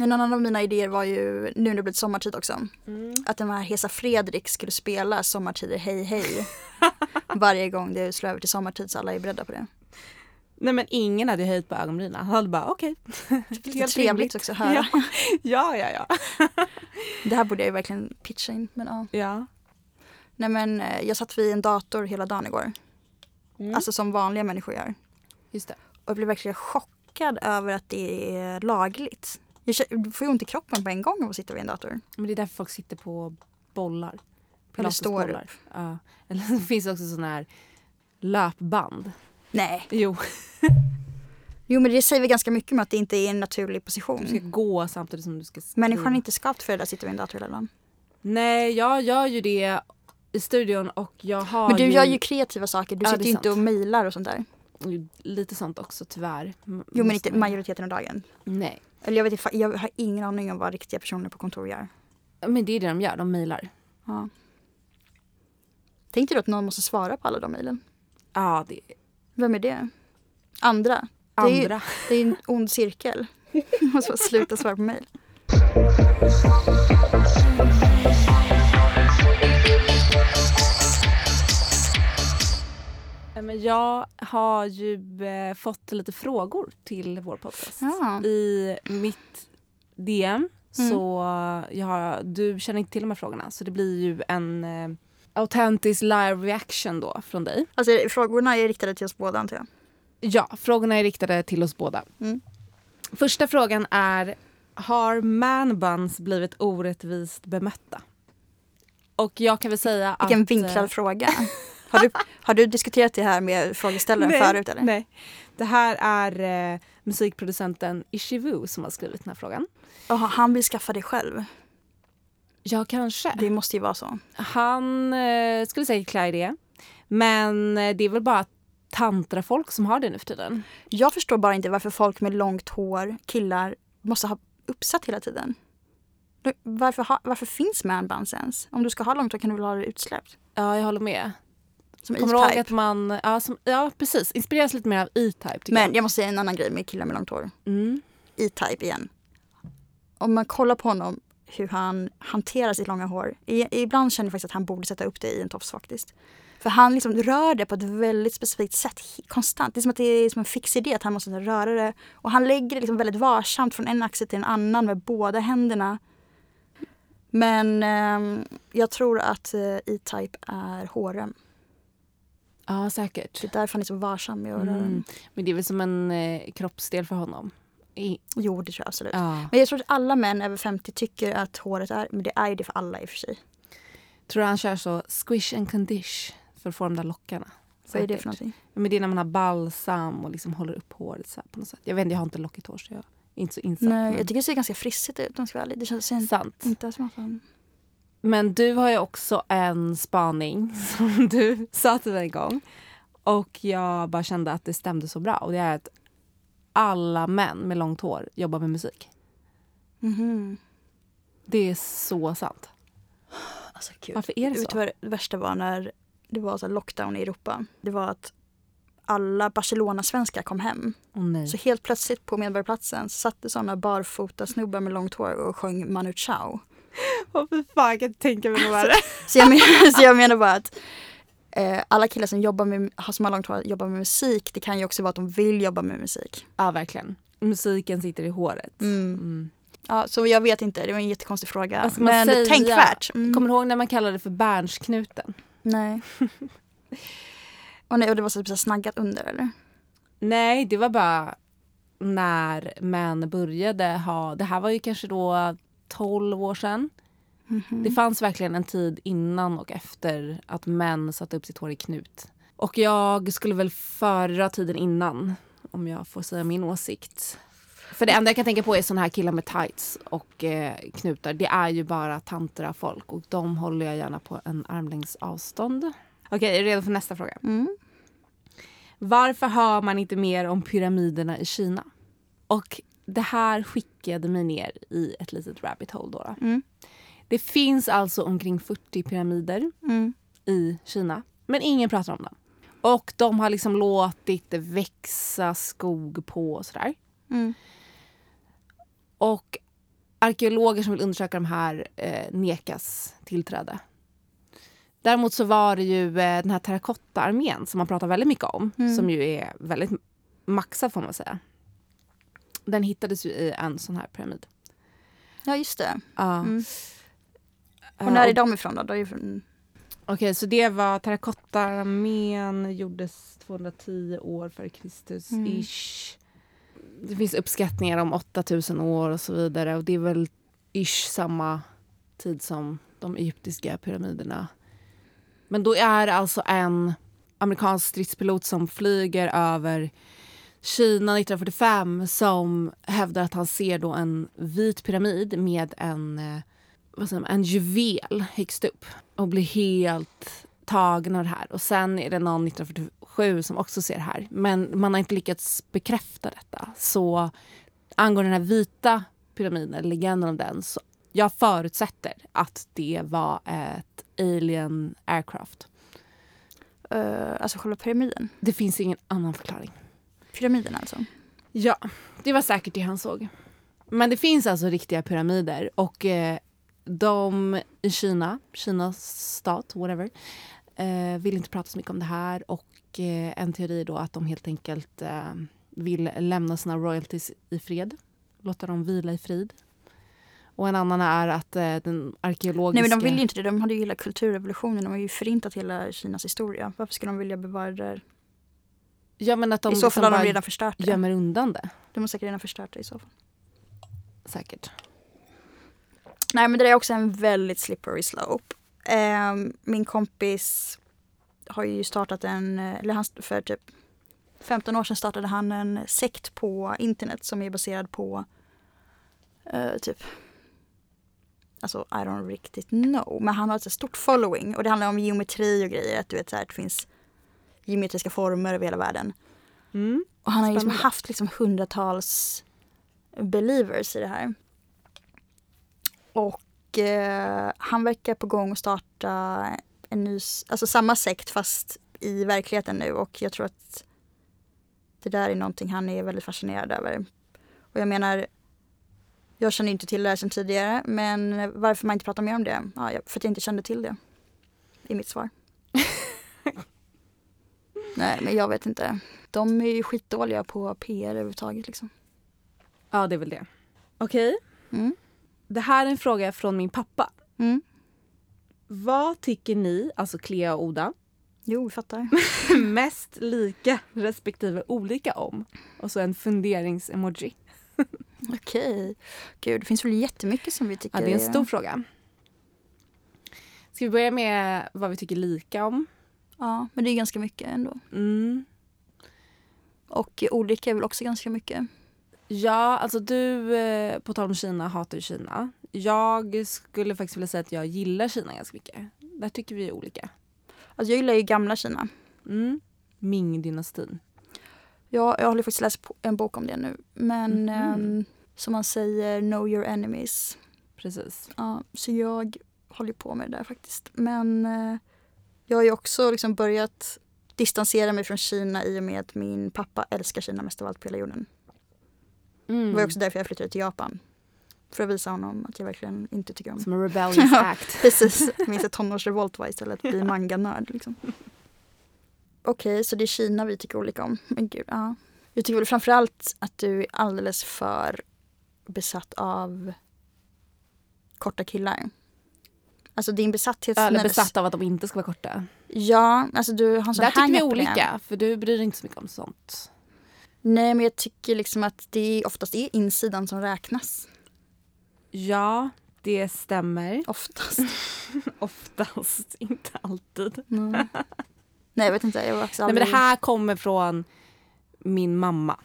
En annan av mina idéer var ju, nu när det blivit sommartid också, Mm. att den här Hesa Fredrik skulle spela Sommartider hej hej. (laughs) Varje gång det slår över till sommartid så alla är beredda på det. Nej men ingen hade höjt på ögonbrynen. Han hade bara okej. (laughs) Lite Helt trevligt också att höra. (laughs) Ja, ja, ja. Det här borde jag ju verkligen pitcha in. Men, ja. ja. Nej men eh, jag satt vid en dator hela dagen igår. Mm. Alltså som vanliga människor gör. Just det. Och jag blev verkligen chockad över att det är lagligt. Jag får ju ont i kroppen på en gång av att sitta vid en dator. Men det är därför folk sitter på bollar. Eller står Pilatesbollar. Ja. (laughs) Eller så finns det också sådana här löpband. Nej. Jo, (laughs) Jo men det säger väl ganska mycket om att det inte är en naturlig du ska position. gå samtidigt som du ska skriva. Människan är inte skapt för det där att sitta vid en dator hela dagen. Nej, jag gör ju det i studion och jag har Men du ju... gör ju kreativa saker. Du Ja, sitter ju inte sant. och mejlar och sånt där. Lite sånt också tyvärr. M- Jo men inte majoriteten av dagen. Nej. Eller jag vet inte, jag har ingen aning om vad riktiga personer på kontor gör. Men det är det de gör, de mejlar. Ja. Tänkte du att någon måste svara på alla de mejlen? Ja, det Vem är det? Andra? Det är ju- andra. Det är en ond cirkel. Man (laughs) måste bara sluta svara på mejl. Men jag har ju eh, fått lite frågor till vår podcast. Ja. I mitt DM Mm. så jag har, du känner inte till de här frågorna så det blir ju en eh, autentisk live reaction då från dig. Alltså frågorna är riktade till oss båda antar jag. Ja, frågorna är riktade till oss båda. Mm. Första frågan är Har manbuns blivit orättvist bemötta? Och jag kan väl säga Vilken att... vinklad eh, fråga. (laughs) Har du, har du diskuterat det här med frågeställaren nej, förut eller? Nej. Det här är eh, musikproducenten Ishivu som har skrivit den här frågan. Jaha, han vill skaffa det själv. Ja, kanske. Det måste ju vara så. Han eh, skulle säkert klä i det. Men eh, det är väl bara tantrafolk som har det nu för tiden. Jag förstår bara inte varför folk med långt hår, killar, måste ha uppsatt hela tiden. Varför, ha, varför finns manbands ens? Om du ska ha långt hår kan du väl ha det utsläppt? Ja, jag håller med. Som Kommer E-Type. att man... Ja, som, ja, precis. Inspireras lite mer av E-Type. Men jag måste säga en annan grej med killar med långt hår. Mm. E-Type igen. Om man kollar på honom, hur han hanterar sitt långa hår. I, ibland känner jag faktiskt att han borde sätta upp det i en tofs faktiskt. För han liksom rör det på ett väldigt specifikt sätt konstant. Det är som att det är som en fix idé att han måste röra det. Och han lägger det liksom väldigt varsamt från en axel till en annan med båda händerna. Men ehm, jag tror att eh, E-Type är hårrem. Ja, säkert. Det är därför han är så varsam med att Mm. Men det är väl som en eh, kroppsdel för honom. I, Jo, det tror jag absolut. ja. Men jag tror att alla män över 50 tycker att håret är, men det är ju det för alla i och för sig. Tror du han kör så squish and condish för att få de där lockarna? Vad är det Säkert. för någonting? Men det är när man har balsam och liksom håller upp håret så på något sätt. Jag vet inte, jag har inte lockigt hår så jag är inte så insatt. Nej, men- jag tycker det ser ganska frissigt ut om jag ska vara ärlig. Det känns Sant. inte som att man... Men du har ju också en spaning (laughs) som du sa till mig en gång. Och jag bara kände att det stämde så bra. Och det är att alla män med långt hår jobbar med musik. Mhm. Det är så sant. Alltså gud. Varför är det Vet du så? vad det värsta var när det var så lockdown i Europa? Det var att alla Barcelona-svenskar kom hem. Nej. Så helt plötsligt på Medborgarplatsen satt det såna barfota snubbar med långt hår och sjöng Manu Chao. Åh fy fan, jag kan inte tänka mig något värre. (laughs) Så jag menar, (laughs) så jag menar bara att eh, alla killar som jobbar med, har- som har långt hår jobbar med musik, det kan ju också vara att de vill jobba med musik. Ja, verkligen. Musiken sitter i håret. Mm. Mm. Ja, så jag vet inte, det var en jättekonstig fråga. Men säga? tänkvärt. Mm. Kommer du ihåg när man kallade det för Berns-knuten? Nej. (laughs) och, nej. Och det var så, typ så snaggat under eller? Nej, det var bara när män började ha... Det här var ju kanske då 12 år sedan. Mhm. Det fanns verkligen en tid innan och efter att män satte upp sitt hår i knut. Och jag skulle väl föredra tiden innan, om jag får säga min åsikt. För det enda jag kan tänka på är såna här killar med tights och eh, knutar. Det är ju bara tantra folk och de håller jag gärna på en armlängds avstånd. Okej, är du redo för nästa fråga? Mm. Varför hör man inte mer om pyramiderna i Kina? Och det här skickade mig ner i ett litet rabbit hole. Då. Mm. Det finns alltså omkring 40 pyramider Mm. i Kina, men ingen pratar om dem. Och de har liksom låtit det växa skog på och sådär. Mm. Och arkeologer som vill undersöka de här eh, nekas tillträde. Däremot så var det ju eh, den här terrakottaarmén som man pratar väldigt mycket om, Mm. som ju är väldigt maxad får man säga. Den hittades ju i en sån här pyramid. Ja, just det. Ja. Mm. Och när är de ifrån då? då är från... Okej, så det var terrakottaarmén gjordes 210 år före Kristus Mm. ish. Det finns uppskattningar om 8000 år och så vidare och det är väl ish samma tid som de egyptiska pyramiderna. Men då är det alltså en amerikansk stridspilot som flyger över Kina 1945 som hävdar att han ser då en vit pyramid med en, eh, vad säger man, en juvel högst upp och blir helt tagen av det här. Och sen är det någon 1947 som också ser det här. Men man har inte lyckats bekräfta detta. Så angående den här vita pyramiden, eller legenden om den, så jag förutsätter att det var ett alien aircraft. eh, alltså själva pyramiden. Det finns ingen annan förklaring. Pyramiden alltså. Ja, det var säkert det han såg. Men det finns alltså riktiga pyramider och eh, de i Kina, Kinas stat, whatever, eh, vill inte prata så mycket om det här och eh, en teori är då att de helt enkelt eh, vill lämna sina royalties i fred, låta dem vila i frid. Och en annan är att eh, den arkeologiska... Nej men de vill ju inte det. De hade ju hela kulturrevolutionen. De har ju förintat hela Kinas historia. Varför skulle de vilja bevara det där? Ja men att de I så fall liksom har de redan förstört det. gömmer undan det, De har säkert redan förstört det i så fall. säkert. Nej men det är också en väldigt slippery slope. Ehm, min kompis har ju startat en, eh, eller han för typ 15 år sedan startade han en sekt på internet som är baserad på eh, typ Alltså I don't riktigt know. Men han har ett stort following och det handlar om geometri och grejer. Att du vet så här, det finns geometriska former över hela världen. Mm. Och han har liksom haft liksom hundratals believers i det här. Och eh, han verkar på gång att starta en ny, alltså samma sekt fast i verkligheten nu och jag tror att det där är någonting han är väldigt fascinerad över. Och jag menar, jag känner inte till det här sedan tidigare men varför man inte pratar mer om det? Ja, för att jag inte kände till det. I mitt svar. (laughs) Nej men jag vet inte. De är ju skitdåliga på PR överhuvudtaget liksom. Ja, det är väl det. Okej. Mm. Det här är en fråga från min pappa. Mm. Vad tycker ni, alltså Clea och Oda, Jo, vi fattar. (laughs) mest lika respektive olika om? Och så en funderings-emoji. (laughs) Okej. Gud, det finns väl jättemycket som vi tycker Ja, det är en stor fråga. Ska vi börja med vad vi tycker lika om? Ja, men det är ganska mycket ändå. Mm. Och olika är väl också ganska mycket. Ja, alltså du, eh, på tal om Kina, hatar ju Kina. Jag skulle faktiskt vilja säga att jag gillar Kina ganska mycket. Där tycker vi är olika. Alltså jag gillar ju gamla Kina. Mm. Ming-dynastin. Jag, jag håller faktiskt läst en bok om det nu. Men Mhm. ehm, som man säger, know your enemies. Precis. Ja, så jag håller på med det där faktiskt. Men eh, jag har ju också liksom börjat distansera mig från Kina i och med att min pappa älskar Kina mest av allt på hela jorden. Mm. Det var också därför jag flyttade till Japan. För att visa honom att jag verkligen inte tycker om Som en rebellious (laughs) act. Precis, min (laughs) tonårsrevolt var istället att bli manga-nörd. Liksom. Okej, så det är Kina vi tycker olika om. Men gud, ja. Jag tycker väl framförallt att du är alldeles för besatt av korta killar. Alltså din besatthet... Eller besatt av att de inte ska vara korta. Ja, alltså du har en sån Där tycker vi olika, för du bryr dig inte så mycket om sånt. Nej, men jag tycker liksom att det oftast är insidan som räknas. Ja, det stämmer. Oftast. (laughs) Oftast, inte alltid. Mm. Nej, jag vet inte. Jag var också Nej, men aldrig... det här kommer från min mamma.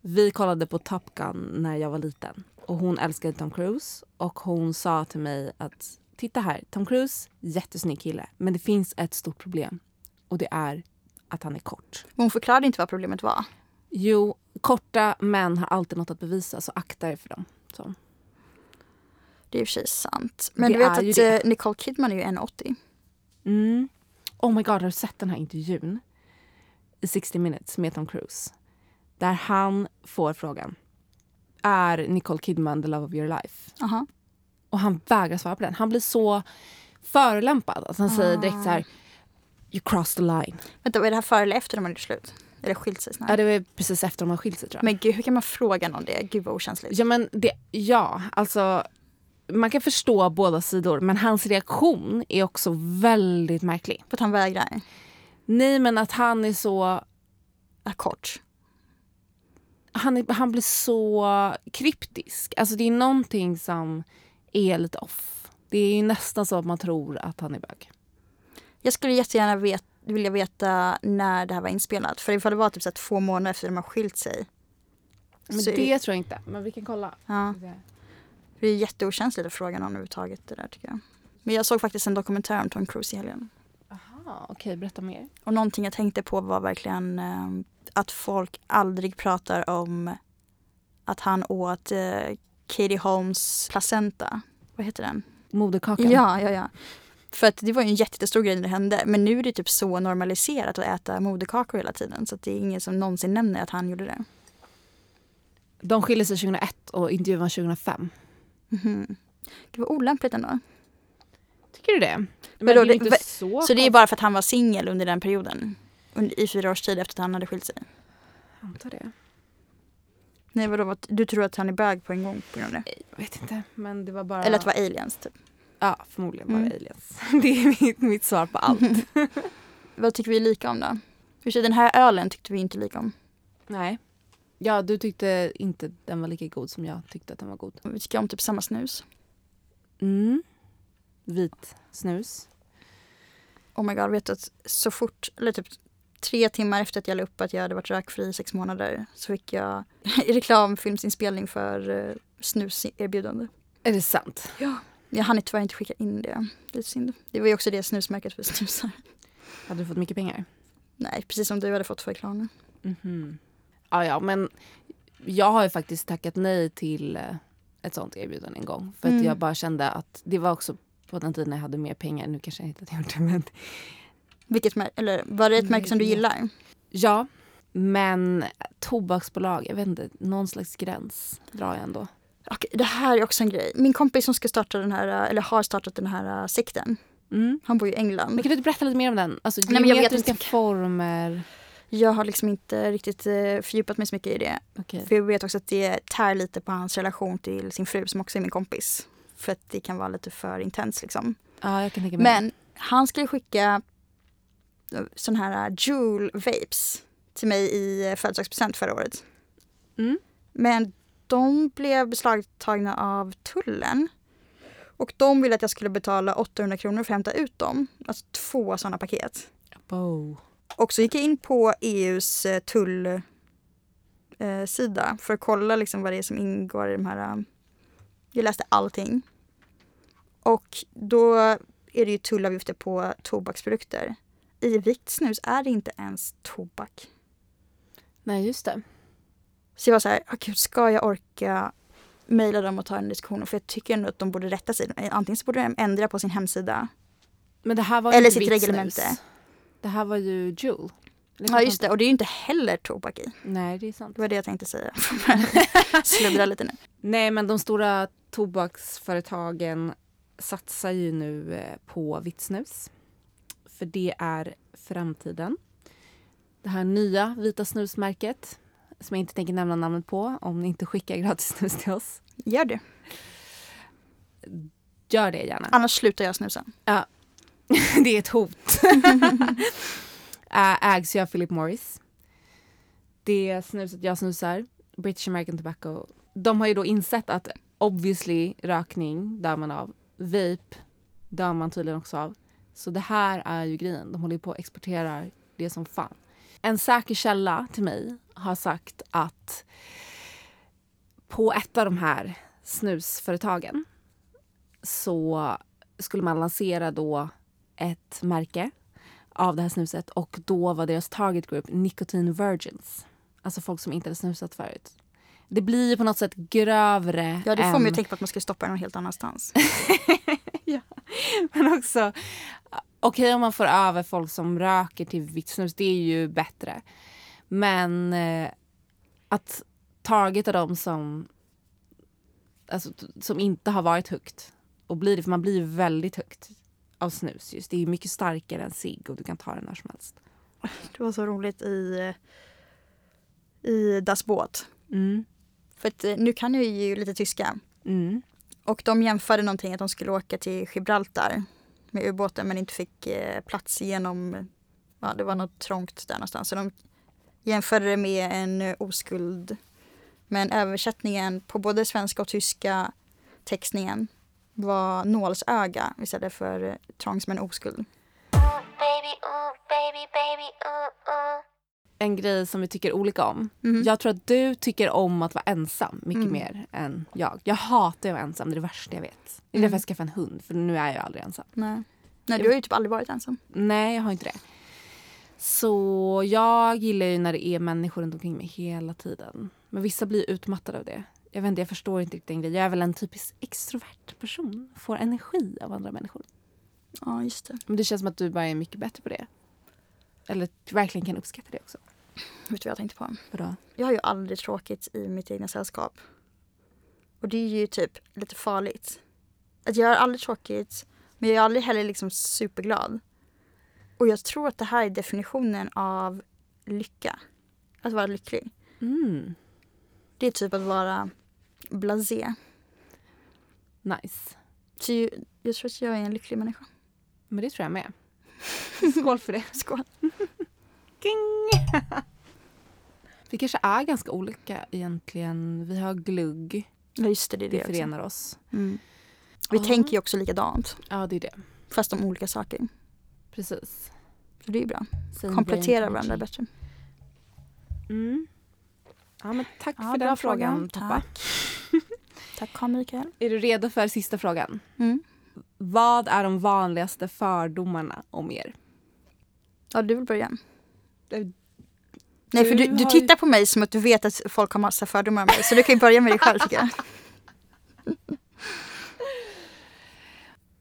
Vi kollade på Top Gun när jag var liten. Och Hon älskade Tom Cruise. Och Hon sa till mig att titta här, Tom Cruise, jättesnygg kille. Men det finns ett stort problem. Och det är att han är kort. Hon förklarade inte vad problemet var. Jo, korta män har alltid något att bevisa, så akta er för dem. Så. Det är i och för sig sant. Men Det du vet att det. eh, Nicole Kidman är ju 1,80. Mm. Oh my god, har du sett den här intervjun? I 60 minutes med Tom Cruise. Där han får frågan. Är Nicole Kidman the love of your life? Aha. Och han vägrar svara på den. Han blir så förolämpad att han säger direkt så här. You crossed the line. Vänta, var det här före eller efter de hade gjort slut? Eller skilt sig snarare? Ja, det var precis efter de har skilt sig tror jag. Men gud, hur kan man fråga någon det? Gud vad okänsligt. Ja, men det, ja, alltså man kan förstå båda sidor men hans reaktion är också väldigt märklig. För att han vägrar. Nej men att han är så Är kort. han, är, han blir så kryptisk. Alltså det är någonting som är lite off. Det är ju nästan så att man tror att han är bög. Jag skulle jättegärna vet, vilja veta när det här var inspelat. För ifall det var typ så två månader efter de har skilt sig. Men så är det tror jag inte. Men vi kan kolla. Ja, det är jätteokänsligt att fråga någon överhuvudtaget det där tycker jag. Men jag såg faktiskt en dokumentär om Tom Cruise i helgen. Aha, okej, berätta mer. Och någonting jag tänkte på var verkligen eh, att folk aldrig pratar om att han åt eh, Katie Holmes placenta. Vad heter den? Moderkakan. Ja, ja, ja. För att det var ju en jättestor grej när det hände. Men nu är det typ så normaliserat att äta moderkakor hela tiden. Så det är ingen som någonsin nämner att han gjorde det. De skiljer sig 2001 och intervjun var 2005. Mhm. Det var olämpligt ändå. Tycker du det? Men, Men då det inte så Så det är bara för att han var singel under den perioden. Under, I fyra års tid efter att han hade skilt sig. Jag antar det. Nej vadå, vad- du tror att han är bög på en gång på grund av det? Jag vet inte, men det var bara... Eller att det var aliens typ. Ja, förmodligen bara Mm. aliens. (laughs) Det är mitt, mitt svar på allt. (laughs) Vad tycker vi lika om då? För sig, den här ölen tyckte vi inte lika om. Nej. Ja, du tyckte inte den var lika god som jag tyckte att den var god. Vi tycker om typ samma snus. Mm. Vit snus. Oh my god, vet du att så fort, eller typ tre timmar efter att jag la upp att jag hade varit rökfri i sex månader så fick jag (laughs) reklamfilmsinspelning för uh, snuserbjudande. Är det sant? Jag hann tyvärr inte skicka in det. Det är synd. Det var ju också det snusmärket för snusar. Hade du fått mycket pengar? Nej, precis som du hade fått för reklamen. Mhm. Ja, ja, men jag har ju faktiskt tackat nej till eh, ett sånt erbjudande en gång. För att Mm. jag bara kände att det var också på den tiden när jag hade mer pengar. Nu kanske jag inte hade gjort det, men Vilket eller var det ett märke som du gillar? ja. Men tobaksbolag, jag vet inte, någon slags gräns drar jag ändå. Okej, det här är också en grej. Min kompis som ska starta den här, eller har startat den här uh, sekten. Mm. Han bor i England. Men kan du inte berätta lite mer om den? Alltså, Nej, men jag vet inte. former. Jag har liksom inte riktigt uh, fördjupat mig så mycket i det. Okej. För jag vet också att det tär lite på hans relation till sin fru som också är min kompis. För att det kan vara lite för intens liksom. Ja, jag kan tänka mig. Men han skulle skicka sån här uh, Joule Vapes till mig i uh, födelsedagspresent förra året. Mm. Men de blev beslagtagna av tullen. Och de ville att jag skulle betala 800 kronor för att hämta ut dem. Alltså två sådana paket. Oh. Och så gick jag in på EUs eh, tullsida eh, för att kolla liksom vad det är som ingår i de här... Jag läste allting. Och då är det ju tullavgifter på tobaksprodukter. I vitt snus är det inte ens tobak. Nej, just det. Så jag var så här, "Ah, gud, ska jag orka mejla dem och ta den diskussionen? För jag tycker ändå att de borde rätta sig. Antingen så borde de ändra på sin hemsida. Men det här var Eller sitt reglemente. Det här var ju Juul. Eller Ja just det, och det är ju inte heller tobak i. Nej, det är sant. Det var det jag tänkte säga. (laughs) Sluddra lite nu. Nej, men de stora tobaksföretagen satsar ju nu eh, på vitt snus. För det är framtiden. Det här nya vita snusmärket som jag inte tänker nämna namnet på om ni inte skickar gratis snus till oss. Gör det. Gör det gärna. Annars slutar jag snusa. (laughs) det är ett hot. (laughs) Ägs ju av Philip Morris. Det snuset jag snusar, British American Tobacco, de har ju då insett att obviously rökning dör man av. Vape dör man tydligen också av. Så det här är ju grejen. De håller på att exportera det som fan. En säker källa till mig har sagt att på ett av de här snusföretagen så skulle man lansera då ett märke av det här snuset och då var deras target group nicotine virgins. Alltså folk som inte hade snusat förut. Det blir ju på något sätt grövre Ja det får än... mig att tänka på att man ska stoppa den någon helt annanstans. (laughs) Men också, okej om man får över folk som röker till vitt snus, det är ju bättre. Men eh, att targeta dem som, alltså, som inte har varit högt och blir det, för man blir väldigt högt av snus just. Det är mycket starkare än cigg och du kan ta den när som helst. Det var så roligt i, i Das Båt. Mm. För att eh, nu kan jag ju lite tyska. Mm. Och de jämförde någonting att de skulle åka till Gibraltar med ubåten men inte fick eh, plats genom, ja det var något trångt där någonstans. Så de jämförde det med en eh, oskuld. Men översättningen på både svenska och tyska textningen var nålsöga istället för eh, trång som en oskuld. Baby, ooh, baby, baby, ooh, ooh. En grej som vi tycker olika om. Mhm. Jag tror att du tycker om att vara ensam mycket Mm. mer än jag. Jag hatar att vara ensam, det är det värsta jag vet. Det är Mm. därför jag skaffade en hund, för nu är jag aldrig ensam. Nej. Nej, du har ju typ aldrig varit ensam. Nej, jag har inte det. Så jag gillar ju när det är människor runt omkring mig hela tiden. Men vissa blir utmattade av det. Jag vet inte, jag förstår inte riktigt den grejen. Jag är väl en typisk extrovert person. Får energi av andra människor. Ja, just det. Men det känns som att du bara är mycket bättre på det. Eller verkligen kan uppskatta det också. Vet du vad jag tänkte på? Vadå? Jag har ju aldrig tråkigt i mitt egna sällskap. Och det är ju typ lite farligt. Att jag har aldrig tråkigt, men jag är aldrig heller liksom superglad. Och jag tror att det här är definitionen av lycka. Att vara lycklig. Mm, Det är typ att vara blasé. nice. Så jag tror att jag är en lycklig människa. Men det tror jag med. (laughs) Skål för det. Skål. (laughs) Vi kanske är ganska olika egentligen. Vi har glugg. Ja just det, det är det Det också. förenar oss. Mm. Vi Ja. tänker ju också likadant. Ja, det är det. Fast om olika saker. Precis. Så det är bra. Same Kompletterar brain varandra bättre. Mm. Ja, men tack Ja, för den fråga. frågan, Toppa. (laughs) Tack Carl Mikael. Är du redo för sista frågan? Mm. Vad är de vanligaste fördomarna om er? Ja, du vill börja. Eh, Nej, för du du, du ju- tittar på mig som att du vet att folk har massa fördomar om mig. Så du kan ju börja med dig själv tycker jag.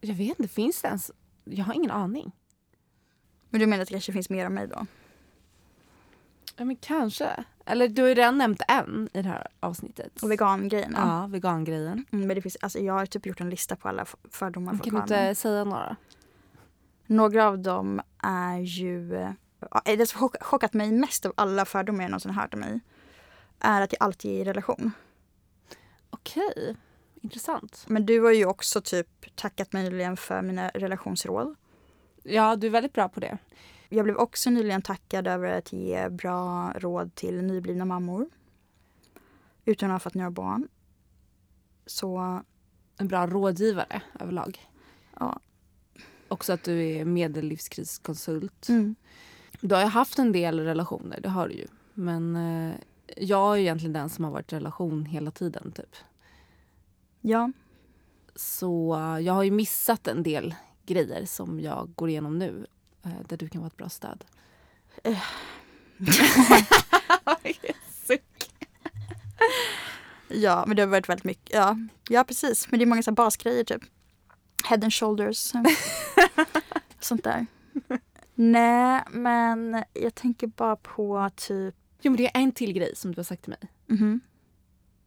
Jag vet inte, finns det ens? Jag har ingen aning. Men du menar att det kanske finns mer om mig då? Ja, men kanske. Eller du har ju redan nämnt en i det här avsnittet. Och vegangrejen. Ja. Vegangrejen. Mm, men det finns, alltså, jag har typ gjort en lista på alla fördomar Kan du inte säga några? Några av dem är ju... eh, Det som chock- chockat mig mest av alla fördomar jag någonsin hört om mig är att jag alltid är i relation. Okej, intressant. Men du har ju också typ tackat mig nyligen för mina relationsråd. Ja, du är väldigt bra på det. Jag blev också nyligen tackad över att ge bra råd till nyblivna mammor. Utan att ha fått några barn. Så En bra rådgivare överlag. ja, Också att du är medellivskriskonsult. Mm. Du har ju haft en del relationer, det har du ju. Men eh, jag är egentligen den som har varit i relation hela tiden. typ. Ja. Så eh, jag har ju missat en del grejer som jag går igenom nu. Eh, Där du kan vara ett bra stöd. (laughs) (laughs) ja, men det har varit väldigt mycket. Ja, ja precis. Men det är många så basgrejer typ. Head and shoulders. (laughs) Sånt där. Nej, men jag tänker bara på typ... Jo, men det är en till grej som du har sagt till mig. mhm.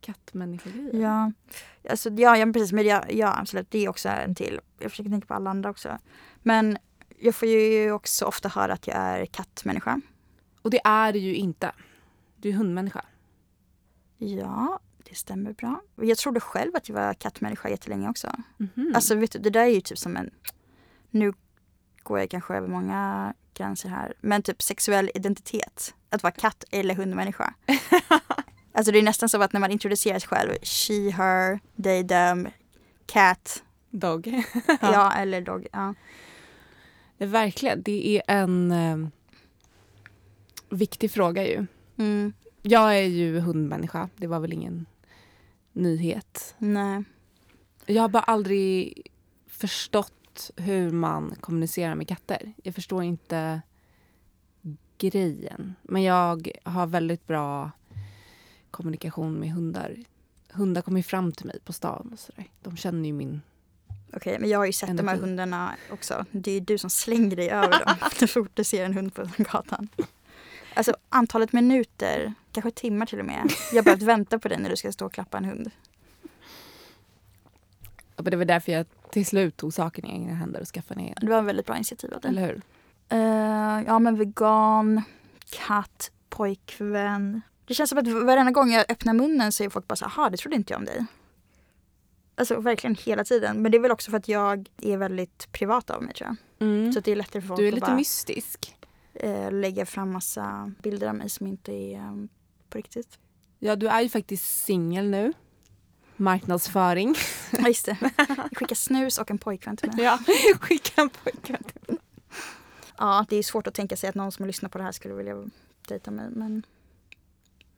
Kattmänniskogrejer. Ja, alltså, ja, ja precis. Men ja, ja, absolut. Det är också en till. Jag försöker tänka på alla andra också. Men jag får ju också ofta höra att jag är kattmänniska. Och det är du ju inte. Du är hundmänniska. Ja, det stämmer bra. Jag trodde själv att jag var kattmänniska jättelänge också. Mhm. Alltså vet du, det där är ju typ som en... Nu går jag kanske över många gränser här. Men typ sexuell identitet. Att vara katt eller hundmänniska. (laughs) alltså det är nästan så att när man introducerar sig själv. She, her, they, them, cat. Dog. (laughs) Ja, eller dog. Ja. Ja, Verkligen. Det är en eh, viktig fråga ju. Mm, Jag är ju hundmänniska. Det var väl ingen nyhet. nej. Jag har bara aldrig förstått hur man kommunicerar med katter. Jag förstår inte grejen. Men jag har väldigt bra kommunikation med hundar. Hundar kommer ju fram till mig på stan och sådär. De känner ju min... Okej, men jag har ju sett de här Energi. hundarna också. Det är ju du som slänger dig över dem (laughs) så fort du ser en hund på gatan. Alltså antalet minuter, kanske timmar till och med. Jag har behövt (laughs) vänta på dig när du ska stå och klappa en hund. Och det var därför jag till slut tog saken i egna händer och skaffade en egen. Det var en väldigt bra initiativ av dig. Eller hur? Eh, ja men vegan, katt, pojkvän. Det känns som att varenda gång jag öppnar munnen så är folk bara så här, "Jaha, det trodde inte jag om dig. Alltså verkligen hela tiden. Men det är väl också för att jag är väldigt privat av mig tror jag. Mm. Så det är lättare för folk Du är lite bara mystisk. eh, lägga fram massa bilder av mig som inte är eh, på riktigt. Ja, du är ju faktiskt singel nu. Marknadsföring. (laughs) Ja just det. Jag skickar snus och en pojkvän till mig. Ja, skicka en pojkvän. Ja, det är svårt att tänka sig att någon som lyssnar på det här skulle vilja dejta mig. Men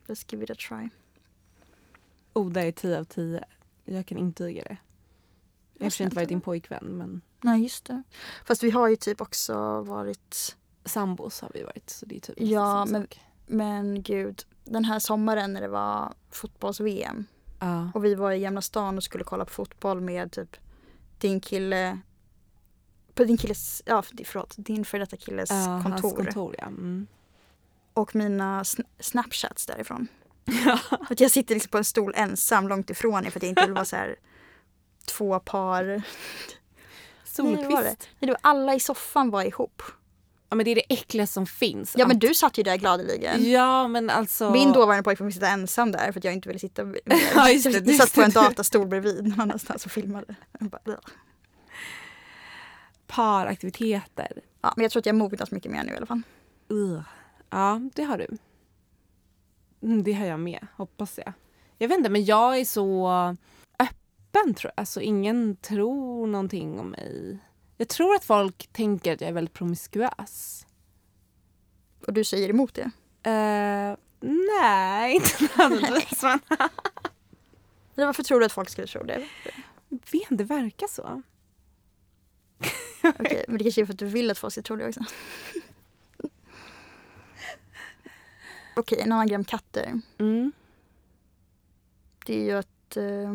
let's give it a try. Oda är 10 av 10. Jag kan intyga det. Jag har inte varit din pojkvän, men Nej, just det. Fast vi har ju typ också varit sambos har vi varit. Så det är typ Ja, men- sak. Men gud, den här sommaren när det var fotbolls-VM Ja. och vi var i Gamla stan och skulle kolla på fotboll med typ din kille på din killes, ja förlåt, din för detta killes hans kontor. kontor ja. Mm. Och mina sn- snapchats därifrån. Att jag sitter liksom på en stol ensam långt ifrån er för att jag inte vill vara så här två par. Nej, vad var det? Solkvist. Nej, det var alla i soffan var ihop. Ja, men det är det äckligaste som finns. Ja men du satt ju där gladeligen. Ja, men alltså. Min dåvarande pojkvän fick sitta ensam där för att jag inte ville sitta med. (laughs) Ja, just det, just satt på en datastol bredvid någon annanstans och filmade. Paraktiviteter. ja, men jag tror att jag mognat mycket mer nu i alla fall. Ugh. Ja, det har du. Mm, det har jag med, hoppas jag. Jag vet inte, men jag är så öppen tror jag. Alltså ingen tror någonting om mig. Jag tror att folk tänker att jag är väldigt promiskuös. Och du säger emot det. Eh, nej, (laughs) inte nödvändigtvis. (laughs) varför tror du att folk skulle tro det? vet det verkar så. Okej, men det kanske är för att du vill att folk ska tro det också. (laughs) Okej, en annan grej om katter. Mm. Det är ju att eh,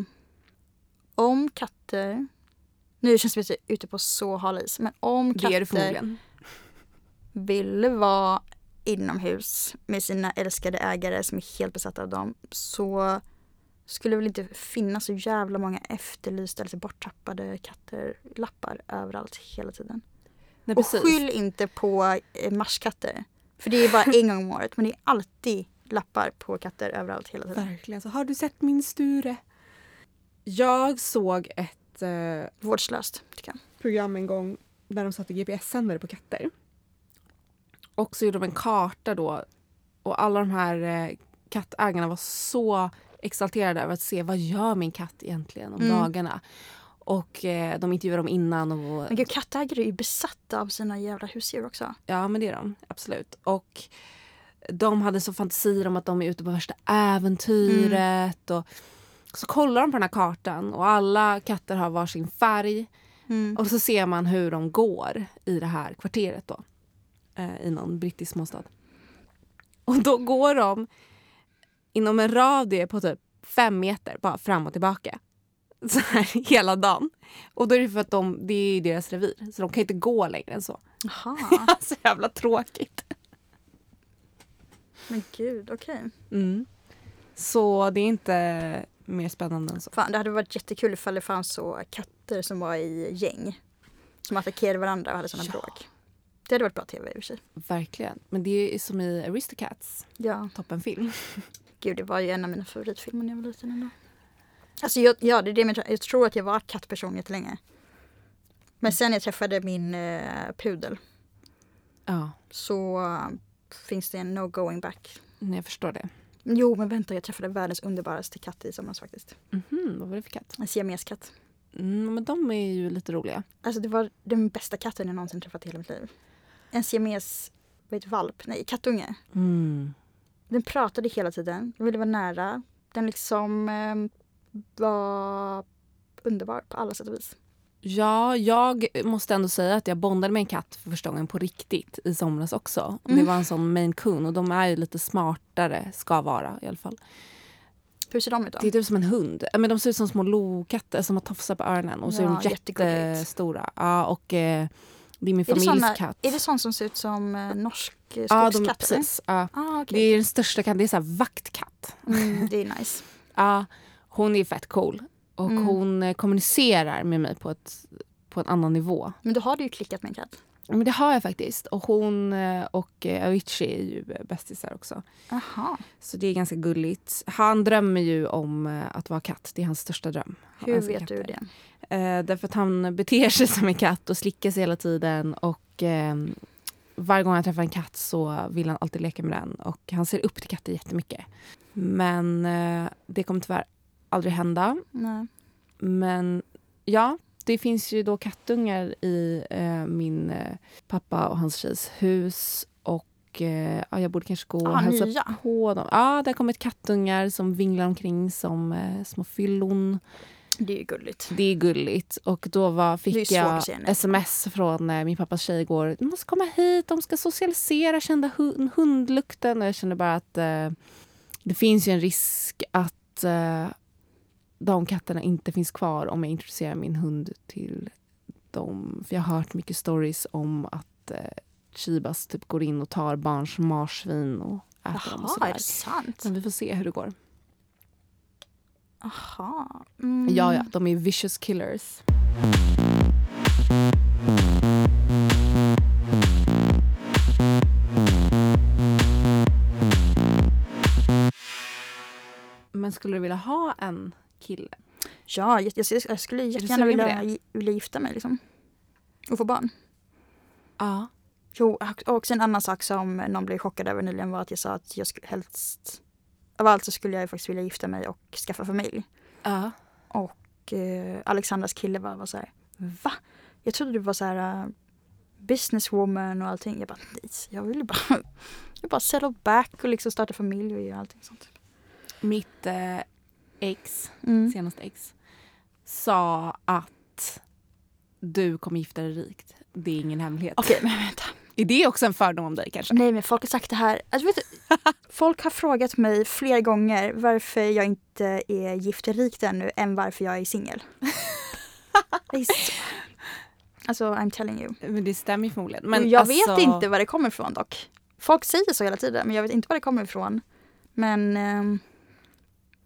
om katter... Nu känns det som att jag är ute på så hal is. Men om Det är det katter förmodligen. ville vara inomhus med sina älskade ägare som är helt besatta av dem så skulle det väl inte finnas så jävla många efterlysta eller borttappade katter, lappar överallt hela tiden. Nej, Och precis. skyll inte på eh, marskatter. För det är bara en gång om året men det är alltid lappar på katter överallt hela tiden. Verkligen. Så, har du sett min Sture? Jag såg ett eh, Vårdslöst tycker jag. program en gång där de satte GPS-sändare på katter. Och så gjorde de en karta då och alla de här eh, kattägarna var så exalterade över att se vad gör min katt egentligen om Mm. dagarna. Och eh, de intervjuar dem innan. Och, Men gud, kattägare är ju besatta av sina jävla husdjur också. Ja, men det är de. Absolut. Och de hade så fantasier om att de är ute på värsta äventyret. Och så kollar de på den här kartan och alla katter har varsin färg. Mm. Och så ser man hur de går i det här kvarteret då. Eh, I någon brittisk småstad. Och då går de inom en radie på typ fem meter bara fram och tillbaka. Så här (laughs) hela dagen. Och då är det för att de, det är deras revir. Så de kan inte gå längre än så. Jaha, (laughs) så jävla tråkigt. men gud, okej. Mm. Så det är inte mer spännande än så. Fan, det hade varit jättekul ifall det fanns så katter som var i gäng. Som attackerade varandra och hade sådana Ja. bråk. Det hade varit bra tv i och för sig. Verkligen. Men det är som i Aristocats, Ja, toppenfilm. gud det var ju en av mina favoritfilmer när jag var liten ändå. Alltså jag, ja, det är det jag jag tror att jag var kattperson jättelänge. Men sen jag träffade min eh, pudel Ja, så eh, finns det en no going back. nej, jag förstår det. Jo men vänta, jag träffade världens underbaraste katt i somras faktiskt. Mhm, vad var det för katt? En siameskatt. Mm, men de är ju lite roliga. Alltså det var den bästa katten jag någonsin träffat i hela mitt liv. En siames, vad heter valp? Nej, kattunge. Mm. Den pratade hela tiden. Den ville vara nära. Den liksom eh, var underbar på alla sätt och vis. Ja, jag måste ändå säga att jag bondade med en katt för första gången på riktigt i somras också. Det Mm. var en sån maine coon och de är ju lite smartare, ska vara i alla fall. Hur ser de ut då? Det är typ som en hund. Men de ser ut som små lokatter som har tofsar på öronen och så är Ja, de jättegulligt. jättestora. Ja, och eh, det är min Är det, familjs såna, katt. är det sån som ser ut som eh, norsk eh, ja, de, skogskatt? precis. Ja. Ah, Det okej. är den största katten, det är så här vaktkatt. mm, det är (laughs) nice. Ja, hon är fett cool. Och Mm. hon eh, kommunicerar med mig på, ett, på en annan nivå. Men då har du ju klickat med en katt. Men det har jag faktiskt. Och hon eh, och eh, Avicii är ju bästisar också. Aha. Så det är ganska gulligt. Han drömmer ju om att vara katt. Det är hans största dröm. Hur vet du katter. det? Eh, därför att han beter sig (laughs) som en katt och slickar sig hela tiden. Och eh, varje gång han träffar en katt så vill han alltid leka med den. Och han ser upp till katter jättemycket. Men eh, det kommer tyvärr aldrig hända. Nej. Men ja, det finns ju då kattungar i eh, min eh, pappa och hans tjejs hus. Och eh, ja, jag borde kanske gå och Ah, hälsa nya? på dem. Ja, det har kommit kattungar som vinglar omkring som eh, små fyllon. Det är gulligt. Det är gulligt. Och då var, fick jag sms från eh, min pappas tjej igår. De måste komma hit, de ska socialisera, kända hu- hundlukten. Och jag kände bara att eh, det finns ju en risk att de katterna inte finns kvar om jag introducerar min hund till dem. För jag har hört mycket stories om att eh, Chibas typ går in och tar barns marsvin och äter dem. Och Jaha, är sådär. det sant? Men vi får se hur det går. Aha. Mm. Ja, ja, de är vicious killers. Men skulle du vilja ha en kille? Ja, jag, jag, jag skulle jättegärna vilja, vilja gifta mig liksom. Och få barn. Ja. Jo, och en annan sak som någon blev chockad över nyligen var att jag sa att jag skulle helst av allt så skulle jag faktiskt vilja gifta mig och skaffa familj. ja. Och eh, Alexandras kille var, var så här, va? Jag trodde du var så här uh, businesswoman och allting. Jag bara, nej, jag ville bara, (laughs) jag bara settle back och liksom starta familj och göra allting sånt. Mitt eh, ex, Mm. senaste ex, sa att du kommer gifta dig rikt. Det är ingen hemlighet. Okej, men vänta. Är det också en fördom om dig kanske? Nej, men folk har sagt det här. Alltså, vet du, (laughs) folk har frågat mig flera gånger varför jag inte är gift och rikt ännu än varför jag är singel. Alltså, I'm telling you. Men det stämmer ju förmodligen. Men jag alltså, vet inte var det kommer ifrån dock. Folk säger så hela tiden, men jag vet inte var det kommer ifrån. Men ehm,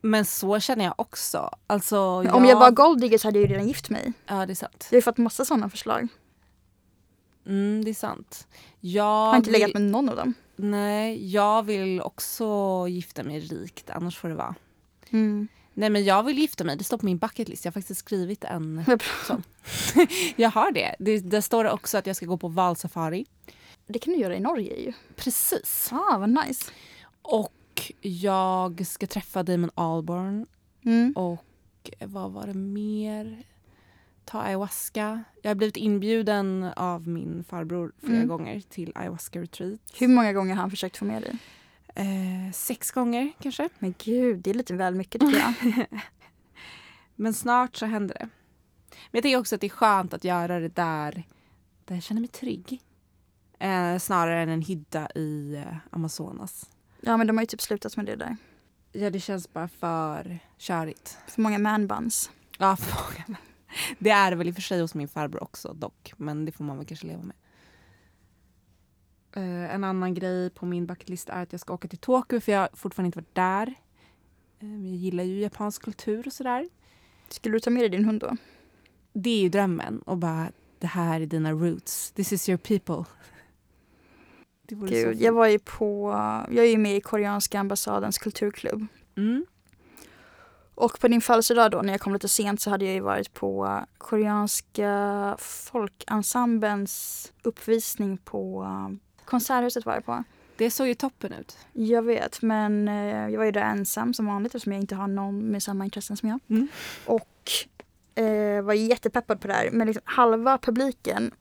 Men så känner jag också. Alltså, om jag var golddigger så hade jag ju redan gift mig. Ja, det är sant. Jag har ju fått massa sådana förslag. Mm, det är sant. Jag Jag har inte vill, legat med någon av dem. Nej, jag vill också gifta mig rikt. Annars får det vara. Mm. Nej, men jag vill gifta mig. Det står på min bucket list. Jag har faktiskt skrivit en Jag- (laughs) sån. (laughs) jag har det. det. Där står det också att jag ska gå på valsafari. Det kan du göra i Norge ju. Precis. Ah, vad nice. Och jag ska träffa Damon Albarn. Mm. Och vad var det mer? ta ayahuasca. Jag har blivit inbjuden av min farbror flera Mm. gånger till ayahuasca retreat. Hur många gånger har han försökt få med dig? Eh, sex gånger kanske. Men gud, det är lite väl mycket tycker jag. (laughs) Men snart så händer det. Men jag tycker också att det är skönt att göra det där, där jag känner mig trygg. Eh, snarare än en hydda i eh, Amazonas. Ja men de har ju typ slutat med det där. Ja, det känns bara för körigt. För många manbuns. Ja, för många. Det är väl i och för sig hos min farbror också dock. Men det får man väl kanske leva med. Eh, en annan grej på min bucketlist är att jag ska åka till Tokyo för jag har fortfarande inte varit där. Men jag gillar ju japansk kultur och sådär. Skulle du ta med dig din hund då? Det är ju drömmen. Och bara, det här är dina roots. This is your people. Gud, jag var ju på, jag är ju med i koreanska ambassadens kulturklubb. Mm. Och på din födelsedag då, när jag kom lite sent, så hade jag ju varit på koreanska folkensemblens uppvisning på uh, Konserthuset var jag på. Det såg ju toppen ut. Jag vet, men eh, jag var ju där ensam som vanligt eftersom jag inte har någon med samma intressen som jag. Mm. Och eh, var jättepeppad på det här. Men liksom, halva publiken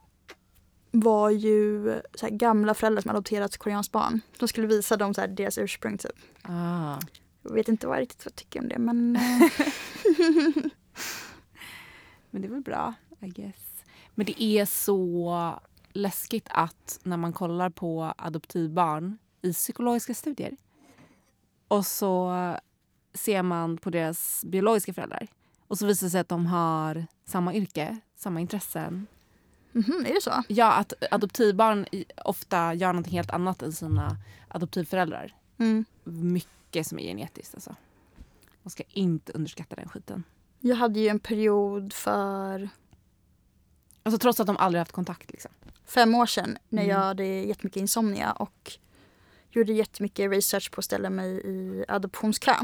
var ju så gamla föräldrar som adopterat koreanskt barn. De skulle visa dem så deras ursprung typ. Ah. Jag vet inte vad jag riktigt tycker om det men (laughs) eh, (laughs) Men det är väl bra, I guess. Men det är så läskigt att när man kollar på adoptivbarn i psykologiska studier och så ser man på deras biologiska föräldrar och så visar det sig att de har samma yrke, samma intressen. Mhm, är det så? Ja, att adoptivbarn ofta gör något helt annat än sina adoptivföräldrar. Mm. Mycket som är genetiskt alltså. Man ska inte underskatta den skiten. Jag hade ju en period för Alltså trots att de aldrig haft kontakt liksom. fem år sedan när Mm. jag hade jättemycket insomnia och gjorde jättemycket research på att ställa mig i adoptionskö.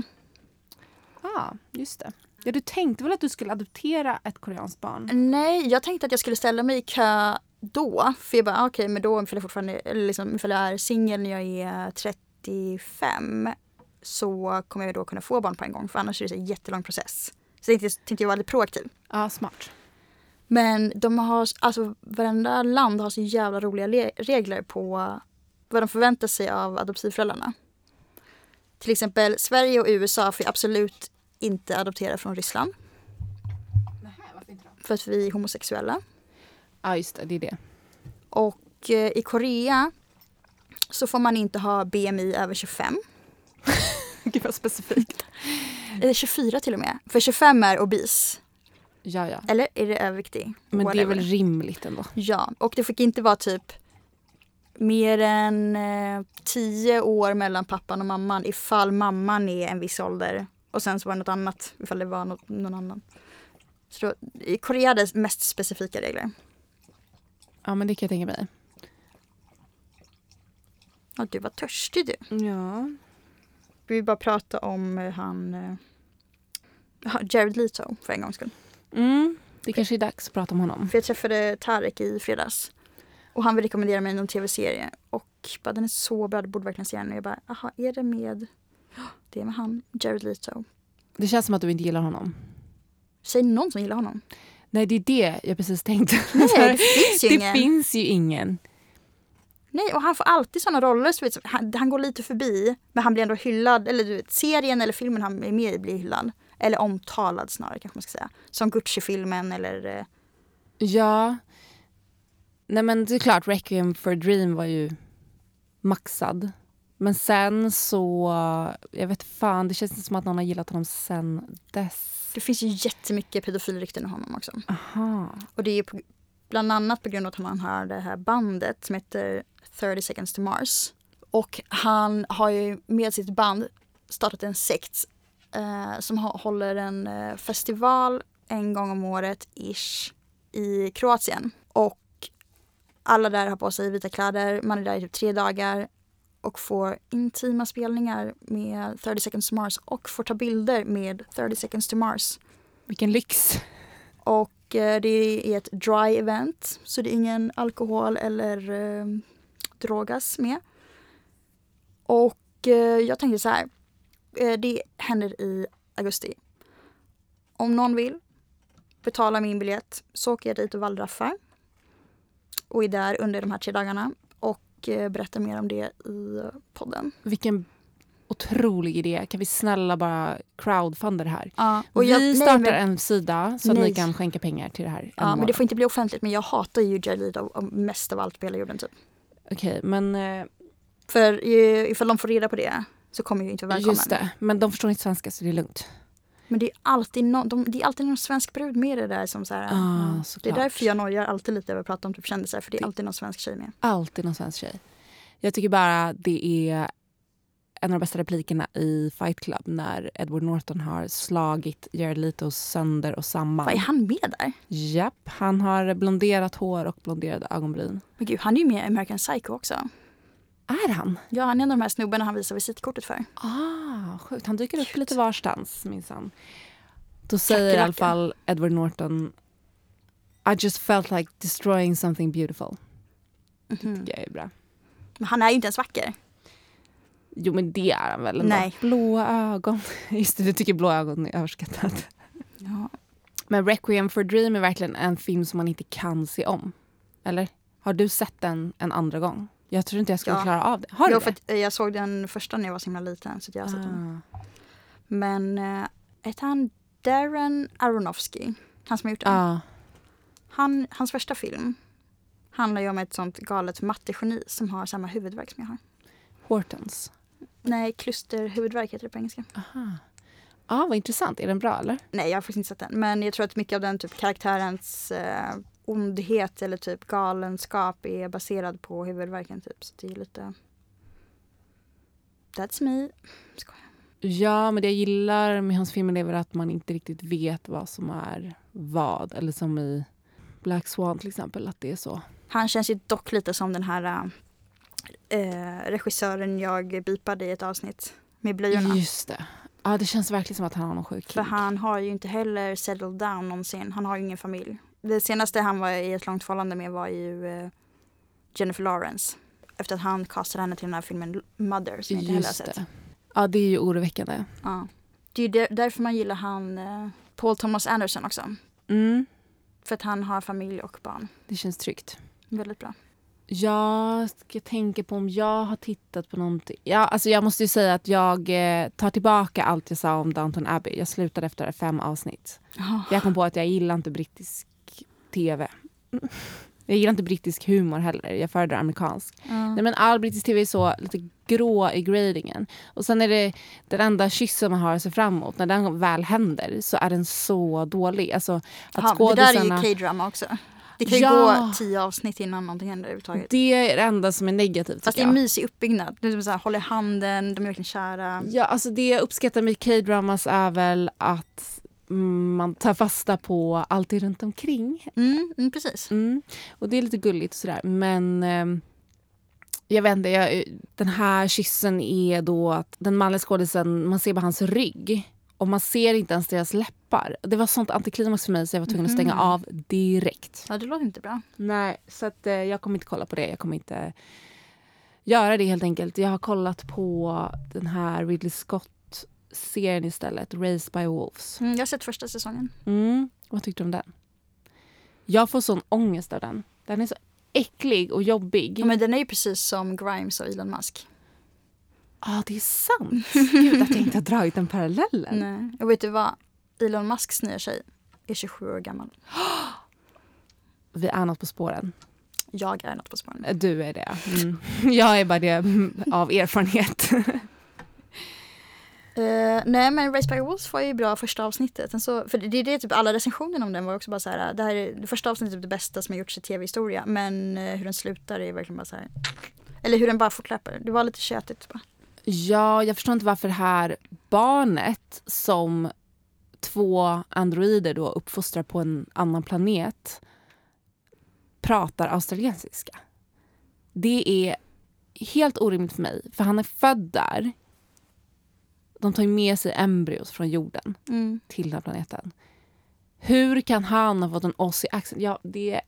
Ja, just det. Ja, du tänkte väl att du skulle adoptera ett koreanskt barn? Nej, jag tänkte att jag skulle ställa mig i kö då. För jag bara, ah, okej, men då ifall jag fortfarande, eller liksom, ifall jag är singel när jag är 35 så kommer jag då kunna få barn på en gång. För annars är det en jättelång process. Så tänkte, tänkte jag vara lite proaktiv. Ja, smart. Men de har, alltså varenda land har så jävla roliga le- regler på vad de förväntar sig av adoptivföräldrarna. Till exempel Sverige och USA får absolut inte adoptera från Ryssland varför inte då? för att vi är homosexuella. Ja, just det. Det är det. Och eh, i Korea så får man inte ha BMI över 25. (laughs) Gud vad specifikt. Eller 24 till och med. För 25 är obes. Ja, ja. Eller är det överviktig? Men det är Whatever. väl rimligt ändå. Ja, och det fick inte vara typ mer än eh, 10 år mellan pappan och mamman ifall mamman är en viss ålder. Och sen så var det något annat ifall det var något, någon annan. Så då, I Korea är det mest specifika regler. Ja, men det kan jag tänka mig. Ja, du var törstig du. Ja. Vi vill bara prata om eh, han eh, ja, Jared Leto för en gångs skull. Mm, det kanske är dags att prata om honom. För jag träffade Tarek i fredags. Och han vill rekommendera mig någon tv-serie. Och bara, den är så bra, du borde verkligen se den. Och jag bara, aha, är det med... Det är med han, Jared Leto. Det känns som att du inte gillar honom. Säg någon som gillar honom. Nej, det är det jag precis tänkte. Nej, det (laughs) finns ju det ingen. finns ju ingen. Nej, och han får alltid såna roller. Så han, han går lite förbi, men han blir ändå hyllad. Eller du vet, serien eller filmen han är med i blir hyllad. Eller omtalad snarare kanske man ska säga. Som Gucci-filmen eller... eh, Ja. Nej men det är klart, Requiem for a Dream var ju maxad. Men sen så, jag vet fan, det känns inte som att någon har gillat honom sen dess. Det finns ju jättemycket pedofilrykten om honom också. Aha. Och det är på, bland annat på grund av att han har det här bandet som heter 30 seconds to Mars. Och han har ju med sitt band startat en sekt eh, som håller en eh, festival en gång om året ish i Kroatien. Och alla där har på sig vita kläder, man är där i typ tre dagar och får intima spelningar med 30 seconds to Mars och får ta bilder med 30 seconds to Mars. Vilken lyx. Och eh, det är ett dry event så det är ingen alkohol eller eh, drogas med. Och eh, jag tänkte så här. Eh, det händer i augusti. Om någon vill betalar min biljett så åker jag dit och wallraffar. Och är där under de här tre dagarna. Och eh, berättar mer om det i podden. Vilken otrolig idé. Kan vi snälla bara crowdfunda det här? Ja, vi jag, nej, startar men, en sida så att Nej. ni kan skänka pengar till det här. ja, men det får inte bli offentligt men jag hatar ju Jared mest av allt på hela jorden typ. Okej, men eh, För eh, ifall de får reda på det så kommer jag ju inte vara välkommen. just det. Men de förstår inte svenska så det är lugnt. Men det är alltid, no, de, det är alltid någon svensk brud med det där som så här, Ah. Det är därför jag nojar alltid lite över att prata om typ kändisar för det är Det- alltid någon svensk tjej med. Alltid någon svensk tjej. Jag tycker bara det är en av de bästa replikerna i Fight Club när Edward Norton har slagit Jared Leto sönder och samman. Vad är han med där? Japp, han har blonderat hår och blonderade ögonbryn. Men gud, han är ju med i American Psycho också. Är han? Ja, han är en av de här snubbarna han visar visitkortet för. Ah, sjukt. Han dyker upp Cute. lite varstans minsann. Då säger i alla fall Edward Norton I just felt like destroying something beautiful. Mhm. Det är bra. Men han är ju inte ens vacker. Jo men det är han väl ändå. Nej. Blåa ögon. (laughs) Just det, du tycker blåa ögon är överskattat. Ja. Men Requiem for a Dream är verkligen en film som man inte kan se om. Eller? Har du sett den en andra gång? Jag tror inte jag skulle Ja. klara av det. Har du Jo, det? för eh, jag såg den första när jag var så himla liten. Så jag har sett den. ah. Men äh, han Darren Aronofsky? Han som har gjort den. ah. Han, hans första film handlar ju om ett sånt galet mattegeni som har samma huvudvärk som jag har. Hortons. Nej, klusterhuvudvärk heter det på engelska. Aha. ah, vad intressant. Är den bra eller? Nej, jag har faktiskt inte sett den. Men jag tror att mycket av den typ karaktärens eh, ondhet eller typ galenskap är baserad på huvudvärken. Typ. Så det är lite... That's me. Skojar. Ja, men det jag gillar med hans filmer är väl att man inte riktigt vet vad som är vad. Eller som i Black Swan till exempel, att det är så. Han känns ju dock lite som den här eh, regissören jag bipade i ett avsnitt med blöjorna. Just det. Ja, det känns verkligen som att han har någon sjuk För han har ju inte heller settled down någonsin. Han har ju ingen familj. Det senaste han var i ett långt förhållande med var ju eh, Jennifer Lawrence. Efter att han castade henne till den här filmen Mother som jag inte heller har sett. det. Ja, det är ju oroväckande. Ja. Det är ju där, därför man gillar han eh, Paul Thomas Anderson också. Mm, För att han har familj och barn. det känns tryggt. Väldigt bra. Jag ska tänka på om jag har tittat på någonting. Ja, alltså jag måste ju säga att jag eh, tar tillbaka allt jag sa om Downton Abbey. Jag slutade efter fem avsnitt. För Jag kom på att jag gillar inte brittisk tv. Jag gillar inte brittisk humor heller. Jag föredrar amerikansk. Ja. Nej, men all brittisk tv är så lite grå i gradingen. Och sen är det den enda kyssen man har att se fram emot. När den väl händer så är den så dålig. Alltså att Ja, det där är skådisarna... ju K-drama också. Det kan ju Ja. gå tio avsnitt innan någonting händer överhuvudtaget. Det är det enda som är negativt Fast det är en mysig uppbyggnad. Det är som så här, håller handen, de är verkligen kära. Ja, alltså det jag uppskattar med K-dramas är väl att mm, man tar fasta på allt det runt omkring. Mm, mm, precis. Mm. Och det är lite gulligt och sådär. Men ehm, jag vet inte, jag, den här kyssen är då att den manliga skådisen, man ser bara hans rygg. Och man ser inte ens deras läppar. Det var sånt antiklimax för mig så jag var tvungen att stänga Mhm. av direkt. Ja, det låter inte bra. Nej, så att, eh, jag kommer inte kolla på det. Jag kommer inte göra det helt enkelt. Jag har kollat på den här Ridley Scott-serien istället, Raised by Wolves. Mm, jag har sett första säsongen. Mm. Vad tyckte du om den? Jag får sån ångest av den. Den är så äcklig och jobbig. Ja, men den är ju precis som Grimes och Elon Musk. ah, det är sant. Gud att jag inte har dragit den parallellen. Nej. Och vet du vad? Elon Musks nya tjej är 27 år gammal. (gasps) Vi är något på spåren. Jag är något på spåren. Du är det. Mm. Jag är bara det av erfarenhet. (laughs) Uh, nej men Race by Wolves var ju bra första avsnittet. Sen så, för det är det typ alla recensioner om den var också bara så här. Det, här är, det första avsnittet är typ det bästa som har gjorts i tv-historia. Men uh, hur den slutar är verkligen bara så här. Eller hur den bara fortlöper. Det var lite tjötigt bara. Ja, jag förstår inte varför det här barnet som två androider då uppfostrar på en annan planet pratar australiensiska. Det är helt orimligt för mig, för han är född där. De tar med sig embryos från jorden Mm. till den här planeten. Hur kan han ha fått en Aussie accent? Ja, det är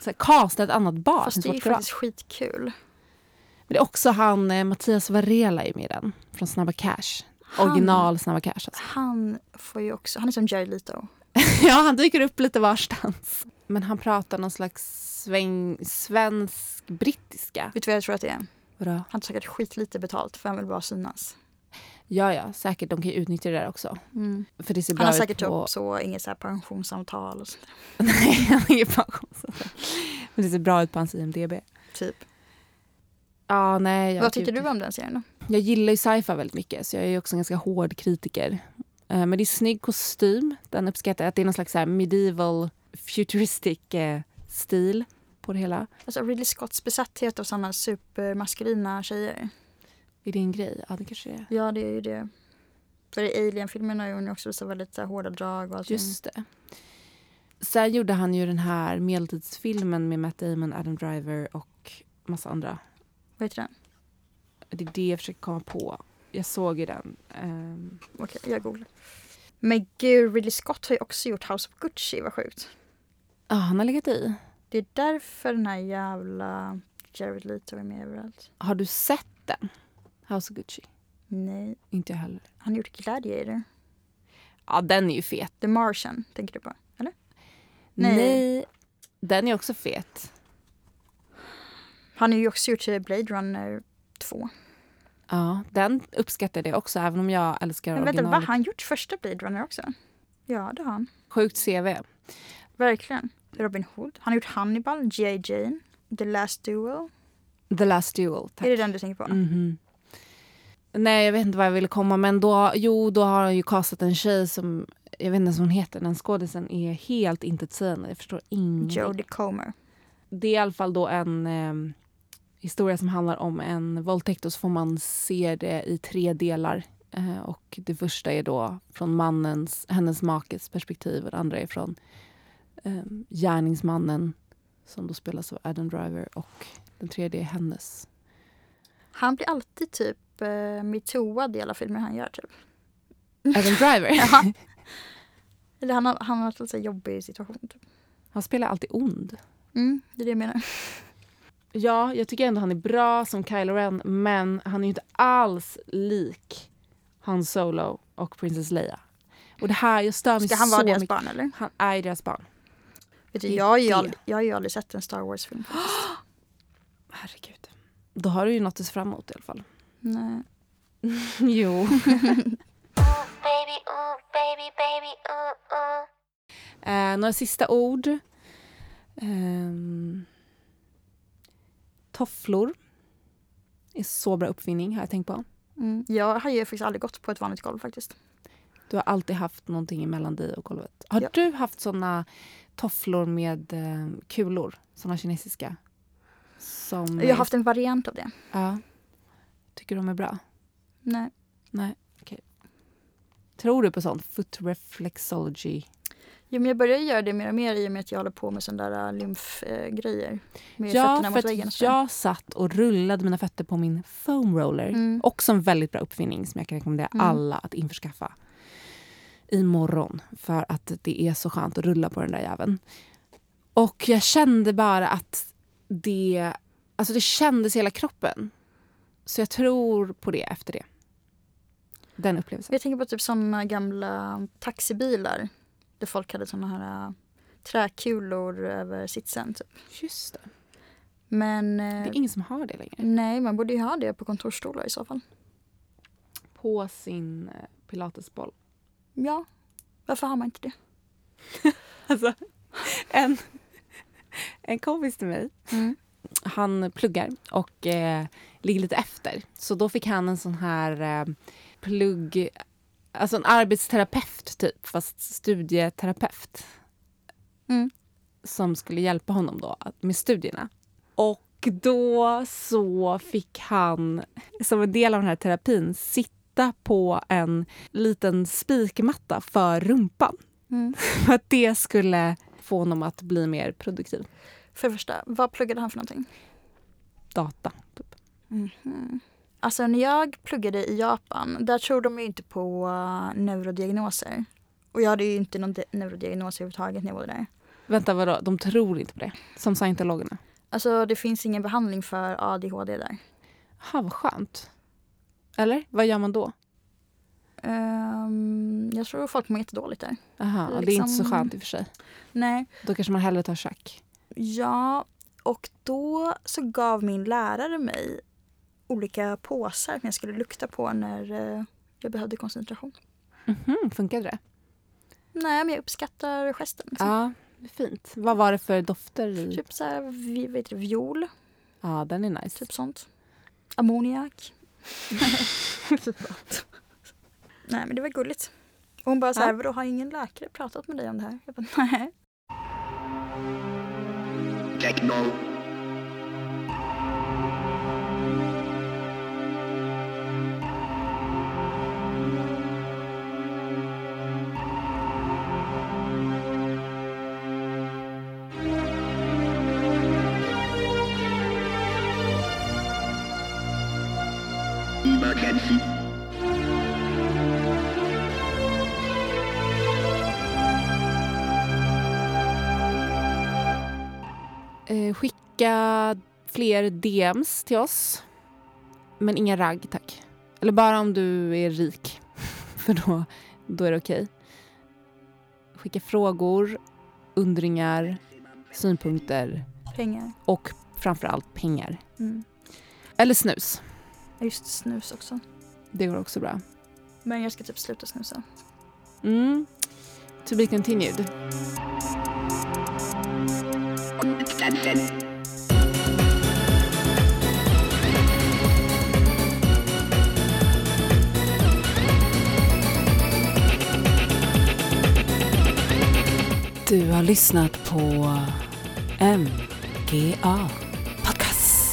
så här, kasta ett annat barn. Fast det är ju faktiskt skitkul. men det är också han, eh, Mattias Varela är med i den. Från Snabba Cash. Han- Original Snabba Cash alltså. Han får ju också, han är som Jared Leto. (laughs) ja, han dyker upp lite varstans. Men han pratar någon slags svensk-brittiska. Vet du vad jag tror att det är? Vadå? Han tar säkert skitlite betalt för han vill bara synas. Ja, ja, säkert. De kan ju utnyttja det där också. För det ser bra Han har säkert på... upp så, inget så här pensionsavtal och sånt. (laughs) Nej, han har ingen pensionsavtal. Men det ser bra ut på hans IMDB. Typ. Ja, nej. Jag Vad tycker du om den serien då? Jag gillar ju sci-fi väldigt mycket så jag är ju också en ganska hård kritiker. Eh, Men det är snygg kostym. Den uppskattar jag. Att det är någon slags så medieval futuristic eh, stil på det hela. Alltså Ridley Scotts besatthet av sådana supermaskulina tjejer. Är det en grej? Ja, det kanske är. Ja, det är ju det. För i Alien-filmerna har hon också visat väldigt så här, hårda drag och allting. Just det. Sen gjorde han ju den här medeltidsfilmen med Matt Damon, Adam Driver och massa andra. Vad heter den? Det är det jag försöker komma på. Jag såg ju den. Ehm, Okej, jag googlar. Men gud, Ridley Scott har ju också gjort House of Gucci, vad sjukt. Ja, han har legat i. Det är därför den här jävla Jared Leto är med överallt. Har du sett den? House of Gucci? Nej, Inte jag heller. han har gjort Gladiator. Ja, den är ju fet. The Martian, tänker du på? Eller? Nej. Nej. Den är också fet. Han har ju också gjort eh, Blade Runner 2. Ja, den uppskattade jag också, även om jag älskar Men vänta, originalet. va? Han gjort första Blade Runner också? Ja, det har han. Sjukt CV. Verkligen. Robin Hood. Han har gjort Hannibal, G.I. Jane, The Last Duel. The Last Duel, tack. Är det den du tänker på? Mhm. Nej, jag vet inte vad jag ville komma, men då, jo, då har han ju castat en tjej som, jag vet inte ens vad hon heter, den skådisen är helt intetsägande. Jag förstår ingenting. Jodie Comer. Det är i alla fall då en eh, historia som handlar om en våldtäkt och så får man se det i tre delar. Eh, och det första är då från mannens, hennes makes perspektiv och det andra är från eh, gärningsmannen som då spelas av Adam Driver och den tredje är hennes. Han blir alltid typ eh, metooad i alla filmer han gör. Typ. Adam Driver? (laughs) Ja. (laughs) Eller han har, han har haft en så jobbig situation. Typ. Han spelar alltid ond. Mm, det är det jag menar. (laughs) Ja, jag tycker ändå han är bra som Kylo Ren men han är ju inte alls lik Han Solo och Princess Leia. Och det här, jag stör mig Ska han så vara deras mycket. barn eller? Han är ju deras barn. Vet du, jag, har ju aldrig, jag har ju aldrig sett en Star Wars-film. (gasps) Herregud. Då har du ju något att se fram emot i alla fall. Nej. (laughs) jo. Baby, ooh, baby, baby, ooh, ooh. Eh, några sista ord. Ehm, tofflor. är så bra uppfinning har jag tänkt på. Mm. Jag har ju faktiskt aldrig gått på ett vanligt golv faktiskt. Du har alltid haft någonting emellan dig och golvet. Har Ja. du haft såna tofflor med eh, kulor? Såna kinesiska? Som Jag har haft en variant av det. Ja. Tycker de är bra? Nej. Nej, okej. Tror du på sånt? Foot reflexology? Jo, men jag börjar göra det mer och mer i och med att jag håller på med sådana där lymfgrejer. Med Ja, fötterna mot väggen jag satt och rullade mina fötter på min foam roller. Mm. Också en väldigt bra uppfinning som jag kan rekommendera Mm. alla att införskaffa imorgon. För att det är så skönt att rulla på den där jäveln. Och jag kände bara att det, alltså det kändes i hela kroppen. Så jag tror på det efter det. Den upplevelsen. Jag tänker på typ sådana gamla taxibilar. Där folk hade sådana här äh, träkulor över sitsen. Typ. Just det. Men Det eh, är ingen som har det längre. nej, man borde ju ha det på kontorsstolar i så fall. På sin eh, pilatesboll. Ja, varför har man inte det? (laughs) Alltså, en, en kompis till mig Mm. Han pluggar och eh, ligger lite efter. Så då fick han en sån här eh, plugg... Alltså en arbetsterapeut typ, fast studieterapeut. Mm. Som skulle hjälpa honom då med studierna. Och då så fick han, som en del av den här terapin, sitta på en liten spikmatta för rumpan. Mm. (laughs) För att det skulle få honom att bli mer produktiv. För det första, vad pluggade han för någonting? Data. Typ. Mhm. Alltså när jag pluggade i Japan, där tror de ju inte på uh, neurodiagnoser. Och jag hade ju inte någon neurodiagnos överhuvudtaget när jag var där. Vänta, vadå? De tror inte på det? Som scientologerna? Alltså det finns ingen behandling för ADHD där. Ha, vad skönt. Eller? Vad gör man då? Ehm, jag tror folk mår jättedåligt där. Aha, och det är inte så Liksom- skönt i och för sig. Nej. Då kanske man hellre tar schack. Ja, och då så gav min lärare mig olika påsar som jag skulle lukta på när eh, jag behövde koncentration. Mhm, funkade det? Nej, men jag uppskattar gesten. Liksom. Ja, fint. Vad var det för dofter i? Typ så här, vi- det, viol, Ja, den är nice. typ sånt. Ammoniak. (laughs) Nej, men det var gulligt. Och hon bara så här, Ja. vadå har ingen läkare pratat med dig om det här? Jag bara, nej. Techno. Skicka fler DMs till oss. Men inga ragg, tack. Eller bara om du är rik. (laughs) För då, då är det okej. Skicka frågor, undringar, synpunkter Pengar. och framförallt pengar. Mm. Eller snus. Just snus också. Det går också bra. Men jag ska typ sluta snusa. Mm. To be continued. Du har lyssnat på MGA Podcast.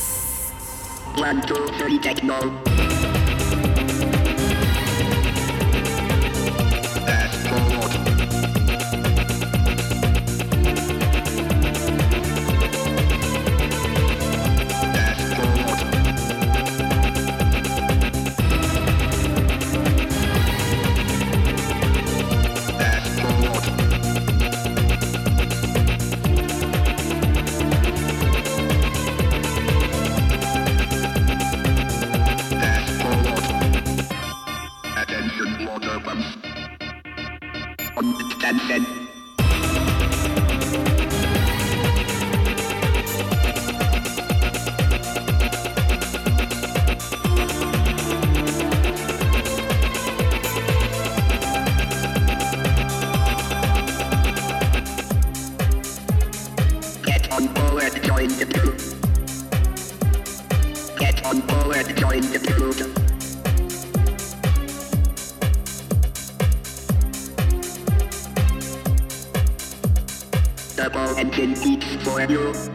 You.